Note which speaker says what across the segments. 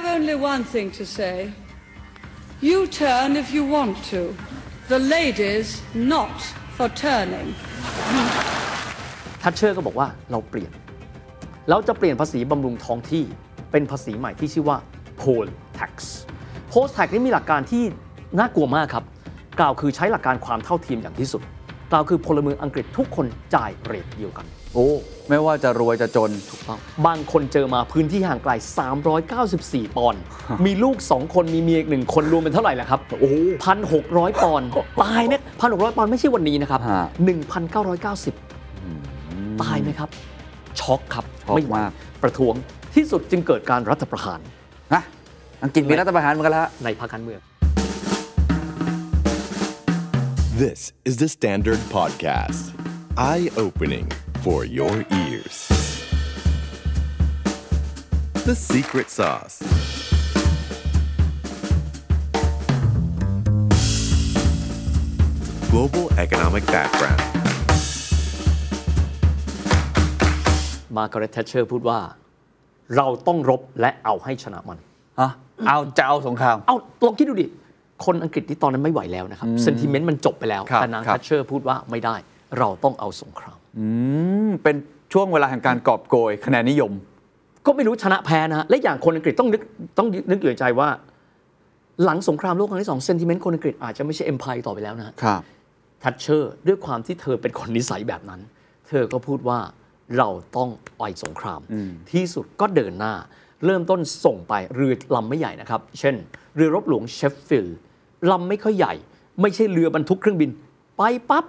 Speaker 1: have only one thing to say. You turn if you want to. The ladies not for turning.
Speaker 2: ทัชเชอร์ก็บอกว่าเราเปลี่ยน เราจะเปลี่ยนภาษีบำรุงท้องที่เป็นภาษีใหม่ที่ชื่อว่า poll tax poll tax นี่มีหลักการที่น่ากลัวมากครับ กล่าวคือใช้หลักการความเท่าเทียมอย่างที่สุด กล่าวคือพลเมืองอังกฤษทุกคนจ่ายเรทเดียวกัน
Speaker 3: โอ้ไม่ว่าจะรวยจะจน
Speaker 2: ถูกต้องบางคนเจอมาพื้นที่ห่างไกล 394 ปอนด์ มีลูก 2 คนมีเมียอีกหนึ่งคนรวมเป็นเท่าไหร่ล่ะครับโอ้พันหกร้อยปอนด์ตายเนี่ยพันหกร้อยปอนด์ไม่ใช่วันนี้นะครับ
Speaker 3: ฮะ
Speaker 2: 1,990ตายไหมครับ ช็อกครับ
Speaker 3: ช็อก
Speaker 2: ไม่ไหว
Speaker 3: มาก
Speaker 2: ประท้วงที่สุดจึงเกิดการรัฐประหาร
Speaker 3: นะอังกฤษมีรัฐประหารเหมือนกันแล้ว
Speaker 2: ในพรรคการเมือง
Speaker 4: This is the Standard Podcast. Eye opening for your ears. The secret sauce. Global economic background.
Speaker 2: มาร์กาเร็ตแทชเชอร์พูดว่า เราต้องรบและเอาให้ชนะมัน
Speaker 3: ฮะเอาจะเอาสงคราม
Speaker 2: เอาลองคิดดูดิ คนอังกฤษที่ตอนนั้นไม่ไหวแล้วนะครับ sentiment มันจบไปแล้ว
Speaker 3: ครับ
Speaker 2: แต่นาง
Speaker 3: ครับ
Speaker 2: แทชเชอร์พูดว่าไม่ได้ เราต้องเอาสงคราม
Speaker 3: อืมเป็นช่วงเวลาแห่งการกอบโกยคะแนนนิยม
Speaker 2: ก็ไม่รู้ชนะแพ้นะฮะและอย่างคนอังกฤษต้องนึกต้องนึกอยู่ในใจว่า หลังสงครามโลกครั้งที่สอง sentiment คนอังกฤษอาจจะไม่ใช่ empire ต่อไปแล้วนะฮะ
Speaker 3: ครับแท
Speaker 2: ชเชอร์ด้วยความที่เธอเป็นคนนิสัยแบบนั้น เธอก็พูดว่าเราต้องไปสงคราม ที่สุดก็เดินหน้า เริ่มต้นส่งไปเรือลำไม่ใหญ่นะครับ เช่น เรือรบหลวงเชฟฟิลด์ลำไม่ค่อยใหญ่ ไม่ใช่เรือบรรทุกเครื่องบิน ไปปั๊บ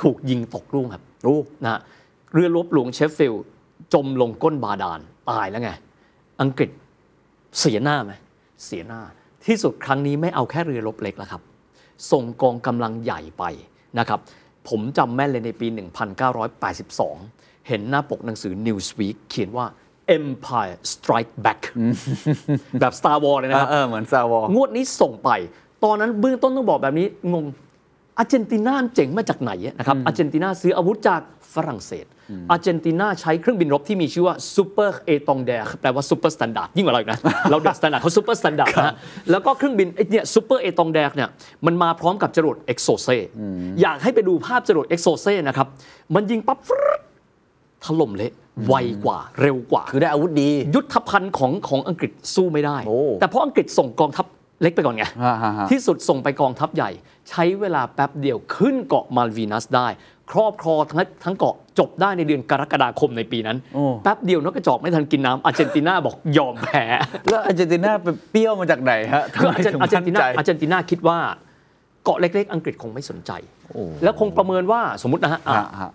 Speaker 2: ถูกยิงตกรุ่งครับ
Speaker 3: โอ้
Speaker 2: นะฮะเรือรบหลวงเชฟฟิลด์จมลงก้นบาดาลตายแล้วไง อังกฤษเสียหน้าไหมเสียหน้า ที่สุดครั้งนี้ไม่เอาแค่เรือรบเล็กแล้วครับ ส่งกองกำลังใหญ่ไปนะครับ ผมจำแม่นเลยในปี 1982 เห็นหน้าปกหนังสือ Newsweek เขียนว่า Empire Strike Back แบบ Star Wars เลยนะครับ
Speaker 3: เออ เหมือนซาวอ
Speaker 2: งวดนี้ส่งไป ตอนนั้นเบื้องต้นต้องบอกแบบนี้ งง อาร์เจนตินาเจ๋งมาจากไหนอะนะครับอาร์เจนตินาซื้ออาวุธจากฝรั่งเศส อาร์เจนตินาใช้เครื่องบินรบที่มีชื่อว่า Super Étendard แปลว่า super standard ยิ่งกว่าเราอีกนะ เรา The Standard เขา super standard นะฮะแล้วก็เครื่องบินไอ้เนี่ย Super Étendard เนี่ยมันมาพร้อมกับจรวดเอ็กโซเซอยากให้ไปดูภาพจรวดเอ็กโซเซนะครับมันยิงปั๊บฟรึ๊ดถล่มเละไวกว่าเร็วกว่า
Speaker 3: คือได้อาวุธดี
Speaker 2: ยุทธภัณฑ์ของของอังกฤษสู้ไม่ได้
Speaker 3: โอ้
Speaker 2: แต่เพราะอังกฤษส่งกองทัพ เล็กไปก่อนไง
Speaker 3: ฮะฮะฮะ
Speaker 2: ที่สุดส่งไปกองทัพใหญ่ ใช้เวลาแป๊บเดียวขึ้นเกาะมาลวีนัสได้ ครอบครองทั้งทั้งเกาะจบได้ในเดือนกรกฎาคมในปีนั้น
Speaker 3: โอ้
Speaker 2: แป๊บเดียวนกกระจอกไม่ทันกินน้ำอาร์เจนตินาบอกยอมแพ้
Speaker 3: แล้วอาร์เจนตินาไปเปรี้ยวมาจากไหนฮะ
Speaker 2: คืออาร์เจน
Speaker 3: ทำไม
Speaker 2: อาร์เจ
Speaker 3: นติ
Speaker 2: นาถึ
Speaker 3: ง
Speaker 2: ติ
Speaker 3: มั่
Speaker 2: น
Speaker 3: ใจ
Speaker 2: อาร์เจนตินาคิดว่าเกาะเล็ก ๆ อังกฤษคงไม่สนใจ
Speaker 3: โอ้
Speaker 2: แล้วคงประเมินว่าสมมตินะฮะอะ
Speaker 3: ฮะฮะ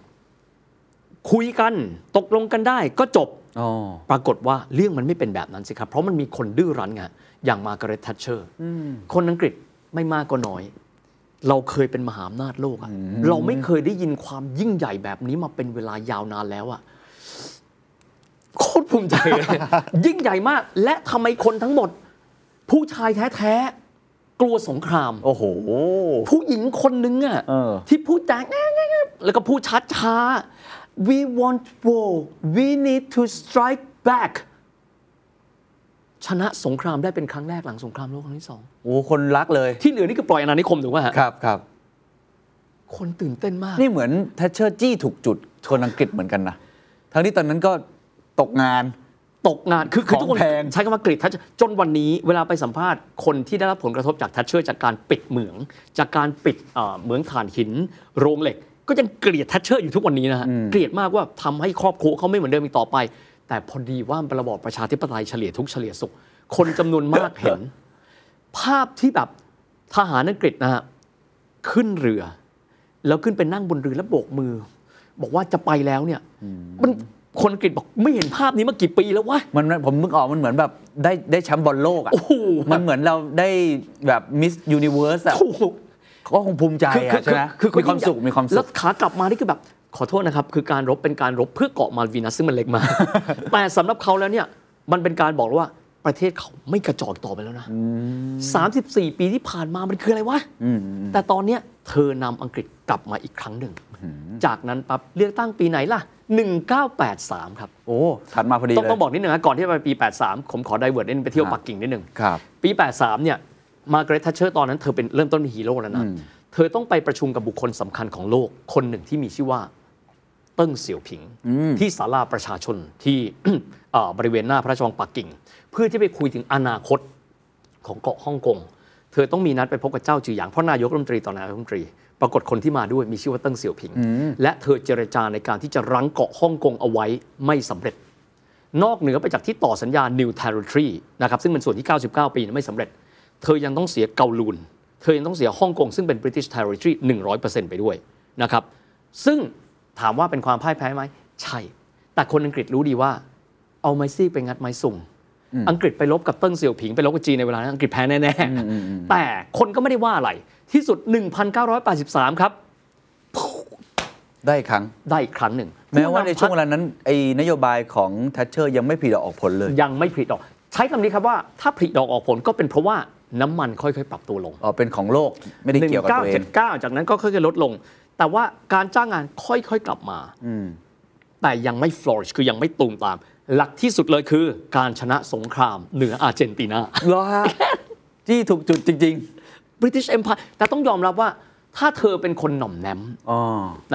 Speaker 2: คุยกันตกลงกันได้ก็จบ
Speaker 3: อ๋อ
Speaker 2: ปรากฏว่าเรื่องมันไม่เป็นแบบนั้นสิครับ เพราะมันมีคนดื้อรั้นไงอย่างมาการ์เร็ตทัชเชอร์คนอังกฤษไม่มากก็น้อย เราเคยเป็นมหาอำนาจโลกอะเราไม่เคยได้ยินความยิ่งใหญ่แบบนี้มาเป็นเวลายาวนานแล้วอะโคตรภูมิใจเลยยิ่งใหญ่มาก และทำไมคนทั้งหมด ผู้ชายแท้ๆ กลัวสงคราม
Speaker 3: โอ้โห
Speaker 2: ผู้หญิงคนนึงอะ
Speaker 3: เออ
Speaker 2: ที่พูดจาแง่ๆๆแล้วก็พูดช้าช้าๆ we want war we need to strike back ชนะสงครามได้เป็นครั้งแรกหลังสงครามโลกครั้งที่สอง
Speaker 3: โอ้คนรักเลย
Speaker 2: ที่เหลือนี่คือปล่อยอาณานิคมถูกไหมฮะ
Speaker 3: ครับครับ
Speaker 2: คนตื่นเต้นมาก
Speaker 3: นี่เหมือนแทชเชอร์จี้ถูกจุดคนอังกฤษเหมือนกันนะทั้งที่ตอนนั้นก็ตกงาน
Speaker 2: ตกงานคือคือ
Speaker 3: ของ
Speaker 2: ทุกคน
Speaker 3: แพง
Speaker 2: ใช้คำว่าเกลียดทัชจนวันนี้เวลาไปสัมภาษณ์คนที่ได้รับผลกระทบจากทัชเชอร์จากการปิดเหมือง จากการปิดเอ่อเหมืองถ่านหิน โรงเหล็ก ก็ยังเกลียดทัชเชอร์อยู่ทุกวันนี้นะฮะเกลียดมากว่าทำให้ครอบครัวเขาไม่เหมือนเดิมอีกต่อไป แต่พอดีว่าระบอบประชาธิปไตยเฉลี่ยทุกข์เฉลี่ยสุข คนจำนวนมากเห็น ภาพที่แบบทหารอังกฤษนะฮะขึ้นเรือ แล้วขึ้นไปนั่งบนเรือแล้วโบกมือ บอกว่าจะไปแล้วเนี่ยมันคนอังกฤษบอกไม่เห็นภาพนี้มากี่ปีแล้ววะ
Speaker 3: มันผมนึกออกมันเหมือนแบบได้ได้แชมป์บอลโลกอะ
Speaker 2: โอ้โห
Speaker 3: มันเหมือนเราได้แบบมิสยูนิเวิร์สอะ
Speaker 2: ถู ก
Speaker 3: ก็คงภูมิใจอะใช่ไหม
Speaker 2: คือ
Speaker 3: มีความสุขมีความสุข
Speaker 2: แล้ว
Speaker 3: ขา
Speaker 2: กลับมานี่คือแบบขอโทษนะครับ คือการรบเป็นการรบเพื่อเกาะมาลวีนัสซึ่งมันเล็กมากแต่สำหรับเขาแล้วเนี่ยมันเป็นการบอกว่าประเทศเขาไม่กระจอกต่อไปแล้วนะ 34 ปีที่ผ่านมามันคืออะไรวะ แต่ตอนเนี้ยเธอนำอังกฤษกลับมาอีกครั้งหนึ่ง จากนั้นปั๊บเลือกตั้งปีไหนล่ะ 1983 ครับ
Speaker 3: โอ้ ถัดมาพอดี
Speaker 2: ต้อง
Speaker 3: เลย
Speaker 2: ต้องบอกนิดนึงนะก่อนที่จะไปปี 83 ผมขอ divert นิดนึงไปเที่ยว
Speaker 3: กรุง
Speaker 2: ปักกิ่งนิดนึง
Speaker 3: ครับ
Speaker 2: ปี 83 เนี่ย มาร์กาเร็ตทัชเชอร์ตอนนั้นเธอเป็นเริ่มต้นเป็นฮีโร่แล้วนะเธอต้องไปประชุมกับบุคคลสำคัญของโลกคนหนึ่งที่มีชื่อว่าเติ้งเสี่ยวผิง ที่ศาลาประชาชนที่เอ่อบริเวณหน้าพระราชวังปักกิ่ง เพื่อที่ไปคุยถึงอนาคตของเกาะฮ่องกงเธอต้องมีนัดไปพบกับเจ้าจือหยางเพราะนายกรัฐมนตรีตอนนายกรัฐมนตรี ปรากฏคนที่มาด้วยมีชื่อว่าเติ้งเสี่ยวผิง และเธอเจรจาในการที่จะรั้งเกาะฮ่องกงเอาไว้ไม่สำเร็จ นอกเหนือไปจากที่ต่อสัญญา New Territory นะครับซึ่งเป็นส่วนที่ 99 ปีไม่สำเร็จ เธอยังต้องเสียเกาลูน เธอยังต้องเสียฮ่องกงซึ่งเป็น British Territory 100%ไปด้วยนะครับซึ่งถามว่าเป็นความพ่ายแพ้ไหมใช่ แต่คนอังกฤษรู้ดีว่าเอาไม้ซี่ไปงัดไม้สุ่มอังกฤษไปลบกับเติ้งเสี่ยวผิง ไปลบกับจีนในเวลานั้นอังกฤษแพ้แน่ๆ แต่คนก็ไม่ได้ว่าอะไร ที่สุด 1983 ครับ
Speaker 3: ได้อีกครั้ง
Speaker 2: ได้อีกครั้งหนึ่ง
Speaker 3: แม้ว่าในช่วงเว
Speaker 2: ผู้นำพรรค
Speaker 3: ลานั้นไอ้นโยบายของแทชเชอร์ยังไม่ผลิออกผลเลย
Speaker 2: ยังไม่ผลิดอก ใช้คำนี้ครับว่าถ้าผลิดอกออกผลก็เป็นเพราะว่า น้ำมันค่อยๆ ปรับตัวลง
Speaker 3: อ๋อเป็นของโลกไม่ได้เกี่ยวกับตัวเอง
Speaker 2: 1979 จากนั้นก็ค่อยๆลดลง แต่ว่าการจ้างงานค่อยๆกลับมาแต่ยังไม่ flourish คือยังไม่ตูมตาม หลักที่สุดเลยคือการชนะสงครามเหนืออาร์เจนตินา
Speaker 3: เหรอฮะที่ถูกจุดจริง
Speaker 2: British Empire แต่ต้องยอมรับว่าถ้าเธอเป็นคนหน่อมแนม
Speaker 3: ๆอ๋อ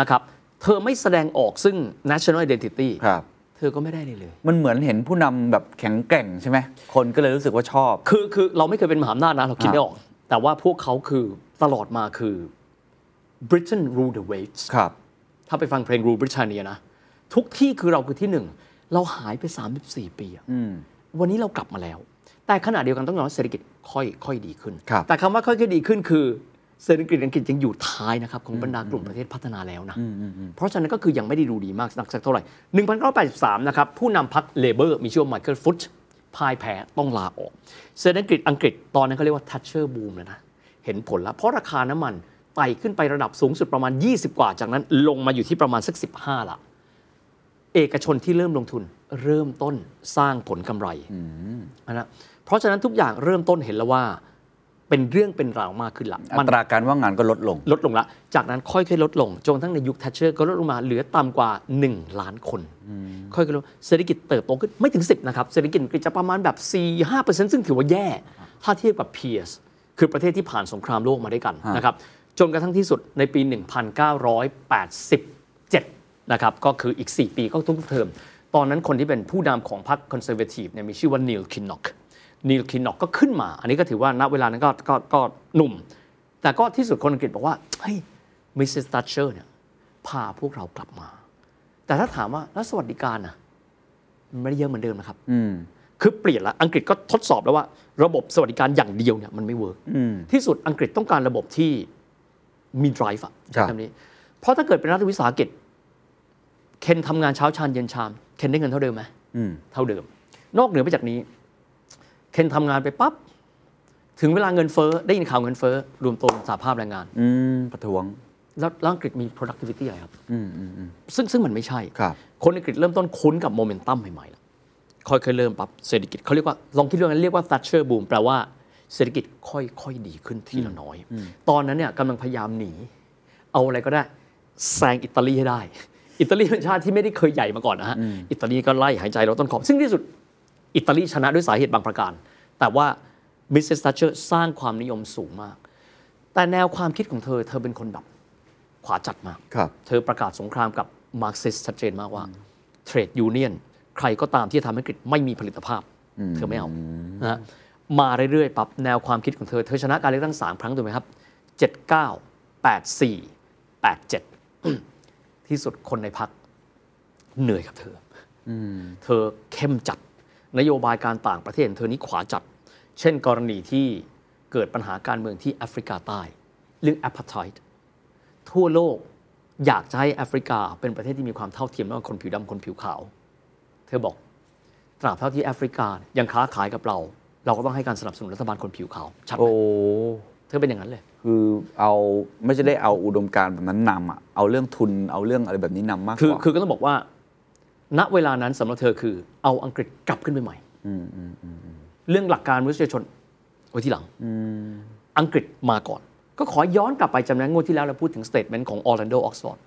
Speaker 2: นะครับ เธอไม่แสดงออกซึ่ง national identity
Speaker 3: ครับ
Speaker 2: เธอก็ไม่ได้เลยเลย
Speaker 3: มันเหมือนเห็นผู้นำแบบแข็งแกร่งใช่ไหมคนก็เลยรู้สึกว่าชอบ
Speaker 2: คือคือเราไม่เคยเป็นมหาอำนาจนะเราคิด
Speaker 3: ครับ
Speaker 2: ไม่ออก แต่ว่าพวกเขาคือตลอดมาคือ Britain rule the waves
Speaker 3: ครับ
Speaker 2: ถ้าไปฟังเพลง Rule Britannia นะ ทุกที่คือเราคือที่หนึ่ง เราหายไป 34 ปีอะวันนี้เรากลับมาแล้ว แต่ขณะเดียวกันต้องยอมรับเศรษฐกิจค่อยค่อยดีขึ้น
Speaker 3: ครับ
Speaker 2: แต่คำว่าค่อยๆดีขึ้นคือ เศรษฐกิจอังกฤษยังอยู่ท้ายนะครับของบรรดากลุ่มประเทศพัฒนาแล้วนะ เพราะฉะนั้นก็คือยังไม่ได้ดูดีมากนักสักเท่าไหร่ 1983 นะครับ ผู้นำพรรค Labour มีชื่อว่าไมเคิลฟุตพ่ายแพ้ต้องลาออก เศรษฐกิจอังกฤษตอนนั้นเขาเรียกว่า Thatcher boom เลยนะ เห็นผลแล้ว เพราะราคาน้ำมันไต่ขึ้นไประดับสูงสุดประมาณ 20 กว่า จากนั้นลงมาอยู่ที่ประมาณสัก 15 ละเอกชนที่เริ่มลงทุนเริ่มต้นสร้างผลกำไรนะเพราะฉะนั้นทุกอย่างเริ่มต้นเห็นแล้วว่า เป็นเรื่องเป็นราวมากขึ้นละ
Speaker 3: อัตราการว่างงานก็ลดลง
Speaker 2: ลดลงละ จากนั้นค่อยๆลดลง จนกระทั่งในยุคทัชเชอร์ก็ลดลงมาเหลือต่ำกว่า 1 ล้านคน ค่อยๆลดเศรษฐกิจเติบโตขึ้นไม่ถึง 10 นะครับ เศรษฐกิจอังกฤษจะประมาณแบบ 4-5%ซึ่งถือว่าแย่ ถ้าเทียบกับ peers คือประเทศที่ผ่านสงครามโลกมาด้วยกัน
Speaker 3: ฮะ
Speaker 2: นะครับ จนกระทั่งที่สุดในปี 1987 นะครับ ก็คืออีก 4 ปีก็ทุกเทอม ตอนนั้นคนที่เป็นผู้นำของพรรค Conservative เนี่ยมีชื่อว่านีลคินน็อก นีลคินน็อกก็ขึ้นมา อันนี้ก็ถือว่าณเวลานั้นก็ก็ก็หนุ่ม แต่ก็ที่สุดคนอังกฤษบอกว่าเฮ้ย Mrs. ทัชเชอร์เนี่ยพาพวกเรากลับมา แต่ถ้าถามว่าแล้วสวัสดิการนะมันไม่ได้เยอะเหมือนเดิมนะครับ
Speaker 3: อืม
Speaker 2: คือเปลี่ยนละอังกฤษก็ทดสอบแล้วว่า ระบบสวัสดิการอย่างเดียวเนี่ยมันไม่ work
Speaker 3: อืม
Speaker 2: ที่สุดอังกฤษต้องการระบบที่มี drive อะใช้
Speaker 3: ครับ
Speaker 2: คำนี้ เพราะถ้าเกิดเป็นรัฐวิสาหกิจ เคนทำงานเช้าชานเย็นชาม เคนได้เงินเท่าเดิมไหม
Speaker 3: อืม
Speaker 2: เท่าเดิม นอกเหนือไปจากนี้ เคนทำงานไปปั๊บถึงเวลาเงินเฟ้อได้ยินข่าวเงินเฟ้อรวมตัวสหภาพแรงงาน
Speaker 3: อืมประท้วง
Speaker 2: แล้วแล้วอังกฤษมี productivity อะไรครับ
Speaker 3: อืมอืมอืม
Speaker 2: ซึ่งซึ่งมันไม่ใช่
Speaker 3: ครับ
Speaker 2: คนอังกฤษเริ่มต้นคุ้นกับโมเมนตัมใหม่ๆแล้วค่อยๆเริ่มปรับเศรษฐกิจเขาเรียกว่าลองคิดเรื่องนั้นเรียกว่า Thatcher boom แปลว่าเศรษฐกิจค่อยๆดีขึ้นทีละน้อย ตอนนั้นเนี่ยกำลังพยายามหนี เอาอะไรก็ได้แซงอิตาลีให้ได้ อิตาลีเป็นชาติที่ไม่ได้เคยใหญ่มาก่อนนะฮะอิตาลีก็ไล่หายใจเราต้นขอบซึ่งที่สุด อิตาลีชนะด้วยสาเหตุบางประการ แต่ว่ามิสซิสตัชเชอร์สร้างความนิยมสูงมาก แต่แนวความคิดของเธอ เธอเป็นคนแบบขวาจัดมาก
Speaker 3: ครับ
Speaker 2: เธอประกาศสงครามกับมาร์กซิสชัดเจนมากว่าเทรดยูเนียนใครก็ตามที่จะทำให้อังกฤษไม่มีผลิตภาพ เธอไม่เอานะฮะมาเรื่อยๆปรับแนวความคิดของเธอ เธอชนะการเลือกตั้ง 3 ครั้งถูกไหมครับ 79 84 87 ที่สุดคนในพักเหนื่อยกับเธออเธอเข้มจัด นโยบายการต่างประเทศของเธอนี้ขวาจัด เช่นกรณีที่เกิดปัญหาการเมืองที่แอฟริกาใต้ เรื่อง apartheid ทั่วโลกอยากจะให้แอฟริกาเป็นประเทศที่มีความเท่าเทียมระหว่างคนผิวดำคนผิวขาว เธอบอกตราบเท่าที่แอฟริกายังค้าขายกับเรา เราก็ต้องให้การสนับสนุนรัฐบาลคนผิวขาวชัดไหม
Speaker 3: โอ้
Speaker 2: เธอเป็นอย่างนั้นเลย
Speaker 3: คือเอาไม่ใช่ได้เอาอุดมการณ์แบบนั้นนำอะเอาเรื่องทุนเอาเรื่องอะไรแบบนี้นำมากก
Speaker 2: คือ
Speaker 3: ว่า
Speaker 2: คือก็ต้องบอกว่า ณเวลานั้นสำหรับเธอคือ เอาอังกฤษกลับขึ้นไปใหม่เรื่องหลักการมนุษยชนไว้ที่หลังอังกฤษมาก่อน ก็ขอย้อนกลับไปจำนั้นงวดที่แล้วเราพูดถึง statement ของ Orlando Oxford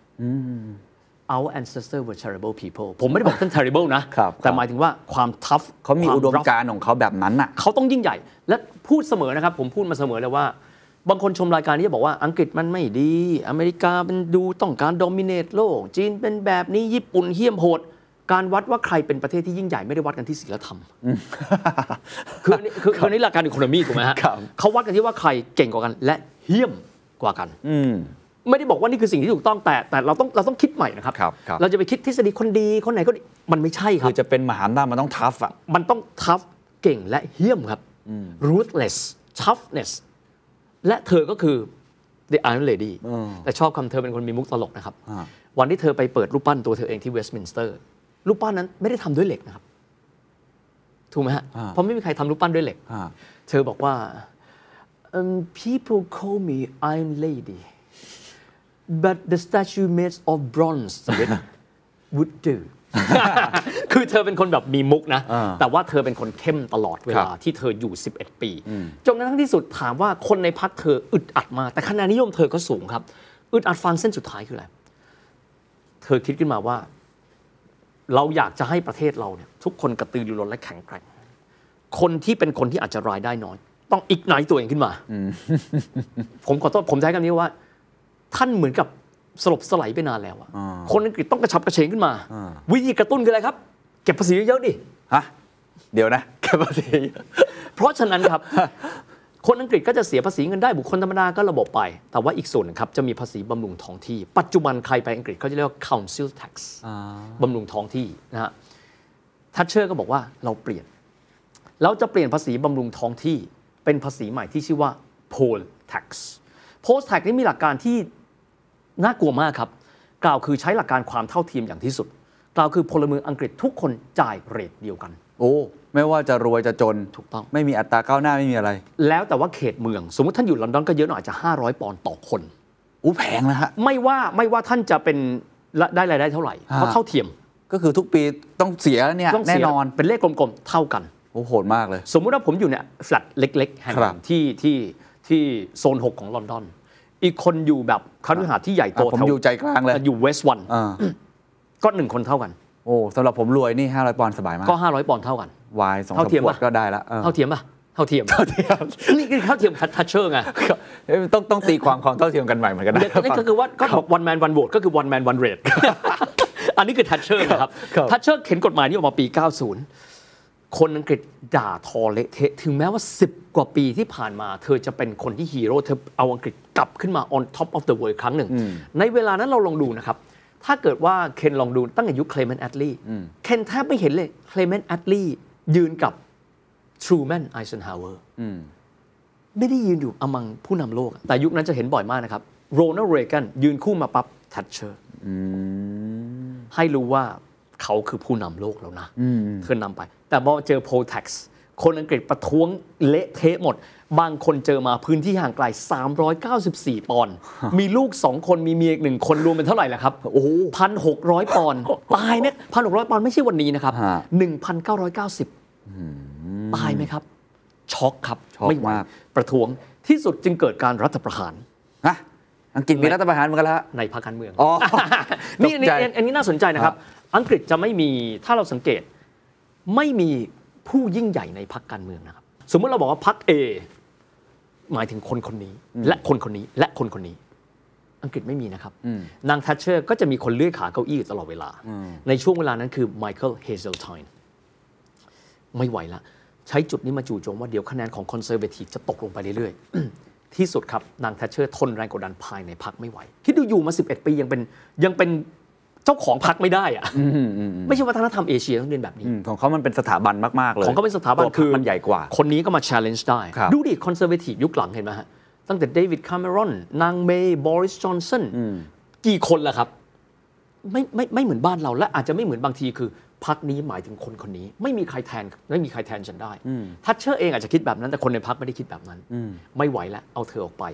Speaker 2: our ancestors were terrible people ผมไม่ได้บอกท่าน terrible นะ
Speaker 3: ครับ
Speaker 2: แต่
Speaker 3: ครับ
Speaker 2: หมายถึงว่าความ tough
Speaker 3: เขามี
Speaker 2: คว
Speaker 3: อุดม
Speaker 2: rough
Speaker 3: การณ์ของเขาแบบนั้นน่ะ
Speaker 2: เขาต้องยิ่งใหญ่ และพูดเสมอนะครับ ผมพูดมาเสมอเลยว่า บางคนชมรายการนี้จะบอกว่าอังกฤษมันไม่ดี อเมริกาเป็นดูต้องการโดมิเนตโลก จีนเป็นแบบนี้ญี่ปุ่นเหี้ยมโหด การวัดว่าใครเป็นประเทศที่ยิ่งใหญ่ไม่ได้วัดกันที่ศีลธรรม คืออันนี้คือคืออันนี้หลักการอีโคโนมีถูกไหมฮะ
Speaker 3: ครับ
Speaker 2: เขาวัดกันที่ว่าใครเก่งกว่ากัน และเหี้ยมกว่ากัน
Speaker 3: อืม
Speaker 2: ไม่ได้บอกว่านี่คือสิ่งที่ถูกต้องแต่แต่เราต้องเราต้องคิดใหม่นะครับ
Speaker 3: ครับครับ
Speaker 2: เราจะไปคิดทฤษฎีคนดีคนไหนก็ดีมันไม่ใช่ครั
Speaker 3: คื
Speaker 2: บ
Speaker 3: อจะเป็นมหาอำนาจมันต้องทัฟอะ
Speaker 2: มันต้อง tough เก่งและเหี้ยมครับ ruthless toughness และเธอก็คือ the Iron Lady แต่ชอบคำเธอเป็นคนมีมุกตลกนะครับ
Speaker 3: อ่า
Speaker 2: วันที่เธอไปเปิดรูปปั้นตัวเธอเองที่เวสต์มินสเตอร์ รูปปั้นนั้นไม่ได้ทำด้วยเหล็กนะครับ ถูกไหมฮะ เพราะไม่มีใครทำรูปปั้นด้วยเหล็ก
Speaker 3: อ่า
Speaker 2: เธอบอกว่า um, people call me Iron Lady but the statue made of bronze would do คือเธอเป็นคนแบบมีมุกนะ
Speaker 3: อ่า
Speaker 2: แต่ว่าเธอเป็นคนเข้มตลอดเวลา
Speaker 3: ครับ
Speaker 2: ที่เธออยู่ 11 ปีจนกระทั่งที่สุดถามว่าคนในพักเธออึดอัดมากแต่คะแนนนิยมเธอก็สูงครับ อึดอัดฟังเส้นสุดท้ายคืออะไร เธอคิดขึ้นมาว่า เราอยากจะให้ประเทศเราเนี่ยทุกคนกระตือรือร้นและแข็งแกร่ง คนที่เป็นคนที่อาจจะรายได้น้อย ต้องอีกไนตัวเองขึ้นมา ผมขอโทษผมใช้คำนี้ว่า ท่านเหมือนกับสลบสลายไปนานแล้วอะคนอังกฤษต้องกระชับกระเฉงขึ้นมา วิธีกระตุ้นคืออะไรครับ เก็บภาษีเยอะๆดิ
Speaker 3: ฮะเดี๋ยวนะแค่ภาษี
Speaker 2: เพราะฉะนั้นครับ คนอังกฤษก็จะเสียภาษีเงินได้บุคคลธรรมดาก็ระบบไป แต่ว่าอีกส่วนหนึงครับจะมีภาษีบำรุงท้องที่ ปัจจุบันใครไปอังกฤษเขาจะเรียกว่า council tax บำรุงท้องที่นะฮะทัชเชอร์ก็บอกว่าเราเปลี่ยน เราจะเปลี่ยนภาษีบำรุงท้องที่ เป็นภาษีใหม่ที่ชื่อว่า poll tax poll tax นี่มีหลักการที่น่ากลัวมากครับ กล่าวคือใช้หลักการความเท่าเทียมอย่างที่สุด กล่าวคือพลเมืองอังกฤษทุกคนจ่ายเรทเดียวกัน
Speaker 3: โอ้ ไม่ว่าจะรวยจะจน
Speaker 2: ถูกต้อง
Speaker 3: ไม่มีอัตราก้าวหน้าไม่มีอะไร
Speaker 2: แล้วแต่ว่าเขตเมือง สมมติท่านอยู่ลอนดอนก็เยอะหน่อยอาจจะ 500 ปอนด์ต่อคน
Speaker 3: อู้แพงนะฮะ
Speaker 2: ไม่ว่าไม่ว่าท่านจะเป็นละได้รายได้เท่าไหร่
Speaker 3: ฮะ
Speaker 2: เพราะเท่าเทียม
Speaker 3: ก็คือทุกปีต้องเสียเนี่ย
Speaker 2: ต้อง
Speaker 3: แน่
Speaker 2: เสีย
Speaker 3: นอน
Speaker 2: เป็นเลขกลมๆเท่ากัน
Speaker 3: โอ้โหดมากเลย
Speaker 2: สมมุติว่าผมอยู่เนี่ยแฟลตเล็ก ๆ แห่งห
Speaker 3: ครั
Speaker 2: นึ่
Speaker 3: บ
Speaker 2: งที่ที่ที่โซน 6 ของลอนดอน อีกคนอยู่แบบคฤหาสน์ที่ใหญ่โต
Speaker 3: อะผม
Speaker 2: แถว
Speaker 3: อยู่ใจกลางเลย
Speaker 2: อยู่เวสต์วัน
Speaker 3: อ่า
Speaker 2: ก็หนึ่งคนเท่ากัน
Speaker 3: โอ้สำหรับผมรวยนี่500ปอนด์สบายมาก
Speaker 2: ก็500ปอนด์เท่ากัน
Speaker 3: วายสอง
Speaker 2: เท่า
Speaker 3: สาม
Speaker 2: เทียม
Speaker 3: ขวด
Speaker 2: ปะ
Speaker 3: ก็ได้ละเออ
Speaker 2: เท่าเทียมป่ะเท่าเทียม
Speaker 3: เท่าเทียม
Speaker 2: นี่คือเท่าเทียมทัชเชอร์ไง
Speaker 3: เอ้ยต้องต้องตีความความเท่าเทียมกันใหม่เหมือนกันนะ
Speaker 2: นี่ก็คือว่าก็บอก one man one vote ก็คือ one man one rate อันนี้คือทัชเชอร์นะครับ
Speaker 3: ครับ
Speaker 2: ทัชเชอร์เข็นกฎหมายนี้ออกมาปี 90 คนอังกฤษด่าทอเละเทะ ถึงแม้ว่า 10 กว่าปีที่ผ่านมา เธอจะเป็นคนที่ฮีโร่เธอเอาอังกฤษกลับขึ้นมา on top of the world ครั้งหนึ่ง ในเวลานั้นเราลองดูนะครับ ถ้าเกิดว่าเคนลองดูตั้งแต่ยุคเคลเมนต์แอดลีย์เคนแทบไม่เห็นเลยเคลเมนต์แอดลีย์ ยืนกับทรูแมนไอเซนฮาวเวอร์ไม่ได้ยืนอยู่อมังผู้นำโลกอะแต่ยุคนั้นจะเห็นบ่อยมากนะครับโรนัลด์เรแกนยืนคู่มาปั๊บทัชเชอร์ให้รู้ว่าเขาคือผู้นำโลกแล้วนะเธอนำไป แต่พอเจอ poll tax คนอังกฤษประท้วงเละเทะหมด บางคนเจอมาพื้นที่ห่างไกล 394 ปอนด์ มีลูก 2 คนมีเมียอีกหนึ่งคนรวมเป็นเท่าไหร่ล่ะครับ โอ้พันหกร้อยปอนด์ ตายไหมพันหกร้อยปอนด์ไม่ใช่วันนี้นะครับ
Speaker 3: ฮะ
Speaker 2: 1,990 ตายไหมครับ ช็อกครับ
Speaker 3: ช็อก
Speaker 2: ไม่ไหว
Speaker 3: มาก
Speaker 2: ประท้วงที่สุดจึงเกิดการรัฐประหาร
Speaker 3: ฮะอังกฤษมีรัฐประหารเหมือนกันแล้วฮะ
Speaker 2: ในพรรคการเมือง
Speaker 3: อ๋อ
Speaker 2: นี่อัน
Speaker 3: ตกใจ
Speaker 2: นี้อันนี้น่าสนใจนะครับ อังกฤษจะไม่มีถ้าเราสังเกตไม่มีผู้ยิ่งใหญ่ในพรรคการเมืองนะครับ สมมติเราบอกว่าพรรค A หมายถึงคนคนนี้ และคนคนนี้และคนคนนี้ อังกฤษไม่มีนะครับนางทัชเชอร์ก็จะมีคนเลื่อยขาเก้าอี้อยู่ตลอดเวลา ในช่วงเวลานั้นคือไมเคิลเฮเซลไทน์ ไม่ไหวละ ใช้จุดนี้มาจู่โจมว่าเดี๋ยวคะแนนของ Conservative จะตกลงไปเรื่อยๆ ที่สุดครับ นางทัชเชอร์ทนแรงกดดันภายในพรรคไม่ไหว คิดดูอยู่มา 11 ปียังเป็นยังเป็นเจ้าของพรรคไม่ได้อะไม่ใช่วัฒนธรรมเอเชียต้องเรียนแบบนี้
Speaker 3: อืมของเขามันเป็นสถาบันมาก ๆ เลย
Speaker 2: ของเขาเป็นสถาบัน
Speaker 3: ตัวพรร
Speaker 2: คคือ
Speaker 3: มันใหญ่กว่า
Speaker 2: คนนี้ก็มา challenge ได้
Speaker 3: ครับ
Speaker 2: ดูดิ Conservative ยุคหลังเห็นไหมฮะตั้งแต่เดวิดคาเมรอนนางเมย์บริสจอนสันกี่คนล่ะครับไม่ไม่ไม่เหมือนบ้านเราและอาจจะไม่เหมือนบางทีคือ พักนี้หมายถึงคนคนนี้ ไม่มีใครแทนไม่มีใครแทนฉันได้ทัชเชอร์เองอาจจะคิดแบบนั้นแต่คนในพักไม่ได้คิดแบบนั้นไม่ไหวแล้วเอาเธอออกไป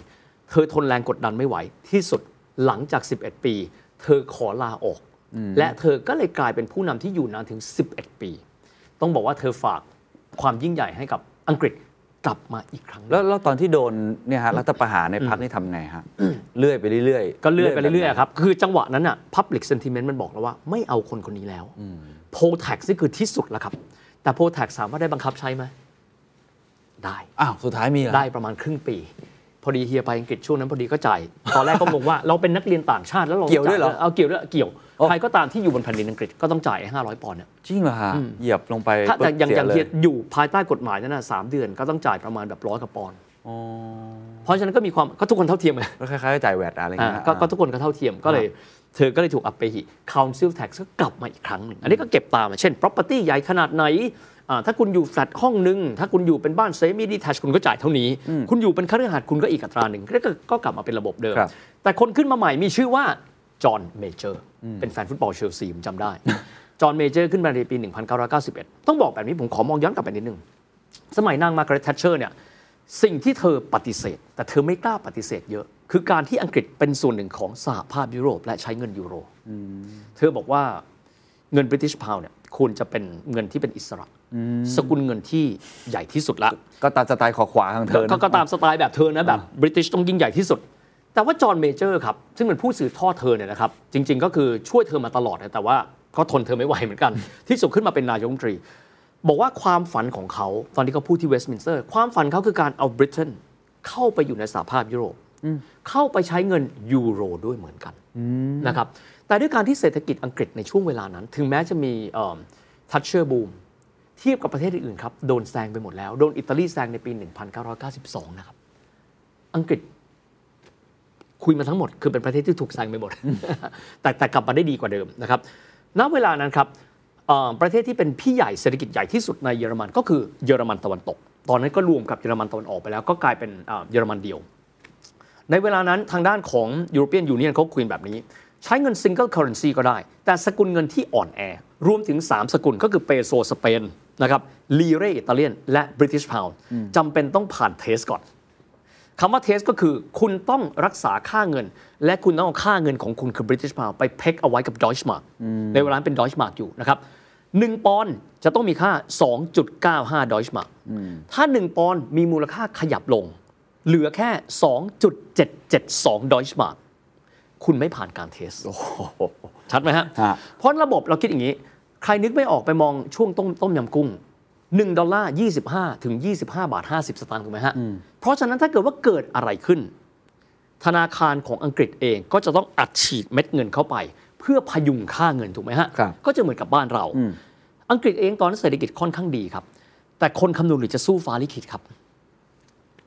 Speaker 2: เธอทนแรงกดดันไม่ไหว ที่สุดหลังจาก 11 ปี เธอขอลาออก และเธอก็เลยกลายเป็นผู้นำที่อยู่นานถึง 11 ปี ต้องบอกว่าเธอฝากความยิ่งใหญ่ให้กับอังกฤษกลับมาอีกครั้งหนึ่ง
Speaker 3: แล้วแล้วตอนที่โดนเนี่ยฮะรัฐประหารในพักนี่ทำไงฮะเลื่อยไปเรื่อยๆ
Speaker 2: ก็เลื่อยไปเรื่อยๆครับ คือจังหวะนั้นอะ public sentiment มันบอกแล้วว่าไม่เอาคนคนนี้แล้ว โพลแท็กนี่คือที่สุดแล้วครับ แต่โพลแท็กสามารถได้บังคับใช้ไหมได้
Speaker 3: อ้าวสุดท้ายมีเหรอ
Speaker 2: ได้ประมาณครึ่งปี พอดีเฮียไปอังกฤษช่วงนั้นพอดีก็จ่ายตอนแรกก็งงว่าเราเป็นนักเรียนต่างชาติแล้วเรา
Speaker 3: เกี่ยวด้วยเหรอ
Speaker 2: จ่าเอาเกี่ยวด้วยเกี่ยว
Speaker 3: โอ้
Speaker 2: ใครก็ตามที่อยู่บนแผ่นดินอังกฤษก็ต้องจ่ายห้าร้อยปอนด์เนี่ย
Speaker 3: จริงเหรอฮะเหยียบลงไป
Speaker 2: ถ้าแต่อย่าง
Speaker 3: ปุ๊บ
Speaker 2: อย่าง
Speaker 3: สี
Speaker 2: เฮีย
Speaker 3: ล
Speaker 2: อยู่ภายใต้กฎหมายนั่นนะสามเดือนก็ต้องจ่ายประมาณแบบร้อยกว่าปอนด์
Speaker 3: อ๋อ
Speaker 2: เพราะฉะนั้นก็มีความก็ทุกคนเท่าเทียมไง
Speaker 3: ก็คล้ายๆกับจ่าย VAT อะไรอย่าง
Speaker 2: อ่า
Speaker 3: เงี้ย
Speaker 2: ก็ก็ทุกคนก็เท่าเทียมก็เลย เธอก็เลยถูกอัปเปหิ council tax ก็กลับมาอีกครั้งหนึ่ง อันนี้ก็เก็บตามมาเช่น property ใหญ่ขนาดไหนอ่าถ้าคุณอยู่แฟลตห้องหนึ่ง ถ้าคุณอยู่เป็นบ้าน semi-detached คุณก็จ่ายเท่านี้ คุณอยู่เป็นคฤหาสน์คุณก็อีกอัตราหนึ่งก็ก็ก็กลับมาเป็นระบบเดิม
Speaker 3: ครับ
Speaker 2: แต่คนขึ้นมาใหม่มีชื่อว่าจอห์นเมเจอร์เป็นแฟนฟุตบอลเชลซีผมจำได้ จอห์นเมเจอร์ขึ้นมาในปี 1991 ต้องบอกแบบนี้ผมขอมองย้อนกลับไปนิดนึง สมัยนางมาร์กาเร็ตแทชเชอร์เนี่ยสิ่งที่เธอปฏิเสธ แต่เธอไม่กล้าปฏิเสธเยอะ คือการที่อังกฤษเป็นส่วนหนึ่งของสหภาพยุโรป และใช้เงินยูโรเธอบอกว่าเงินบริ i ิชพาวเนี่ยควรจะเป็นเงินที่เป็นอิสระ สกุลเงินที่ใหญ่ที่สุดละ
Speaker 3: ก็ตามสไตล์ขวา ๆของเธอนะ
Speaker 2: ก็ก็ตามสไตล์แบบเธอนะแบบบริ i ิชต้องยิ่งใหญ่ที่สุด แต่ว่าจอห์นเมเจอร์ครับ ซึ่งเป็นผู้สืบทอดเธอเนี่ยนะครับ จริง ๆ ก็คือช่วยเธอมาตลอดนะแต่ว่าก็ทนเธอไม่ไหวเหมือนกัน ที่สุดขึ้นมาเป็นนายกรัฐมนตรี บอกว่าความฝันของเขาตอนที่เขาพูดที่เวสต์มินสเตอร์ ความฝันเขาคือการเอาบริเตนเข้าไปอยู่ในสหภาพยุโรป เข้าไปใช้เงินยูโรด้วยเหมือนกันนะครับแต่ด้วยการที่เศรษฐกิจอังกฤษในช่วงเวลานั้น ถึงแม้จะมี Thatcher boom เทียบกับประเทศอื่นๆครับ โดนแซงไปหมดแล้ว โดนอิตาลีแซงในปี 1992 นะครับ อังกฤษคุยมาทั้งหมด คือเป็นประเทศที่ถูกแซงไปหมด แต่แต่กลับมาได้ดีกว่าเดิมนะครับณเวลานั้นครับเอ่อประเทศที่เป็นพี่ใหญ่เศรษฐกิจใหญ่ที่สุดในเยอรมันก็คือเยอรมันตะวันตก ตอนนั้นก็รวมกับเยอรมันตะวันออกไปแล้ว ก็กลายเป็นเอ่อเยอรมันเดียว ในเวลานั้นทางด้านของ European Union เขาคุยแบบนี้ ใช้เงิน single currency ก็ได้ แต่สกุลเงินที่อ่อนแอ รวมถึง 3 สกุลก็คือเปโซสเปนนะครับลีราอิตาเลียนและ British Pound จำเป็นต้องผ่าน test ก่อนคำว่าเทสก็คือคุณต้องรักษาค่าเงิน และคุณต้องเอาค่าเงินของคุณคือ British Pound ไปเพ็กเอาไว้กับ Deutsche Mark ในเวลานั้นเป็น Deutsche Mark อยู่นะครับ1ปอนด์จะต้องมีค่า 2.95 Deutsche Mark ถ้า 1 ปอนด์มีมูลค่าขยับลง เหลือแค่ 2.772 Deutsche Mark คุณไม่ผ่านการเทส ชัดไหมฮะ
Speaker 3: ฮะ
Speaker 2: เพราะระบบเราคิดอย่างนี้ ใครนึกไม่ออกไปมองช่วงต้มต้มยำกุ้ง 1 ดอลลาร์ 25 ถึง 25 บาท 50 สตางค์ถูกไหมฮะ เพราะฉะนั้นถ้าเกิดว่าเกิดอะไรขึ้น ธนาคารของอังกฤษเองก็จะต้องอัดฉีดเม็ดเงินเข้าไป เพื่อพยุงค่าเงินถูกไหมฮะ
Speaker 3: ครับ
Speaker 2: ก็จะเหมือนกับบ้านเรา อังกฤษเองตอนนั้นเศรษฐกิจค่อนข้างดีครับ แต่คนคำนวณหรือจะสู้ฟ้าลิขิตครับ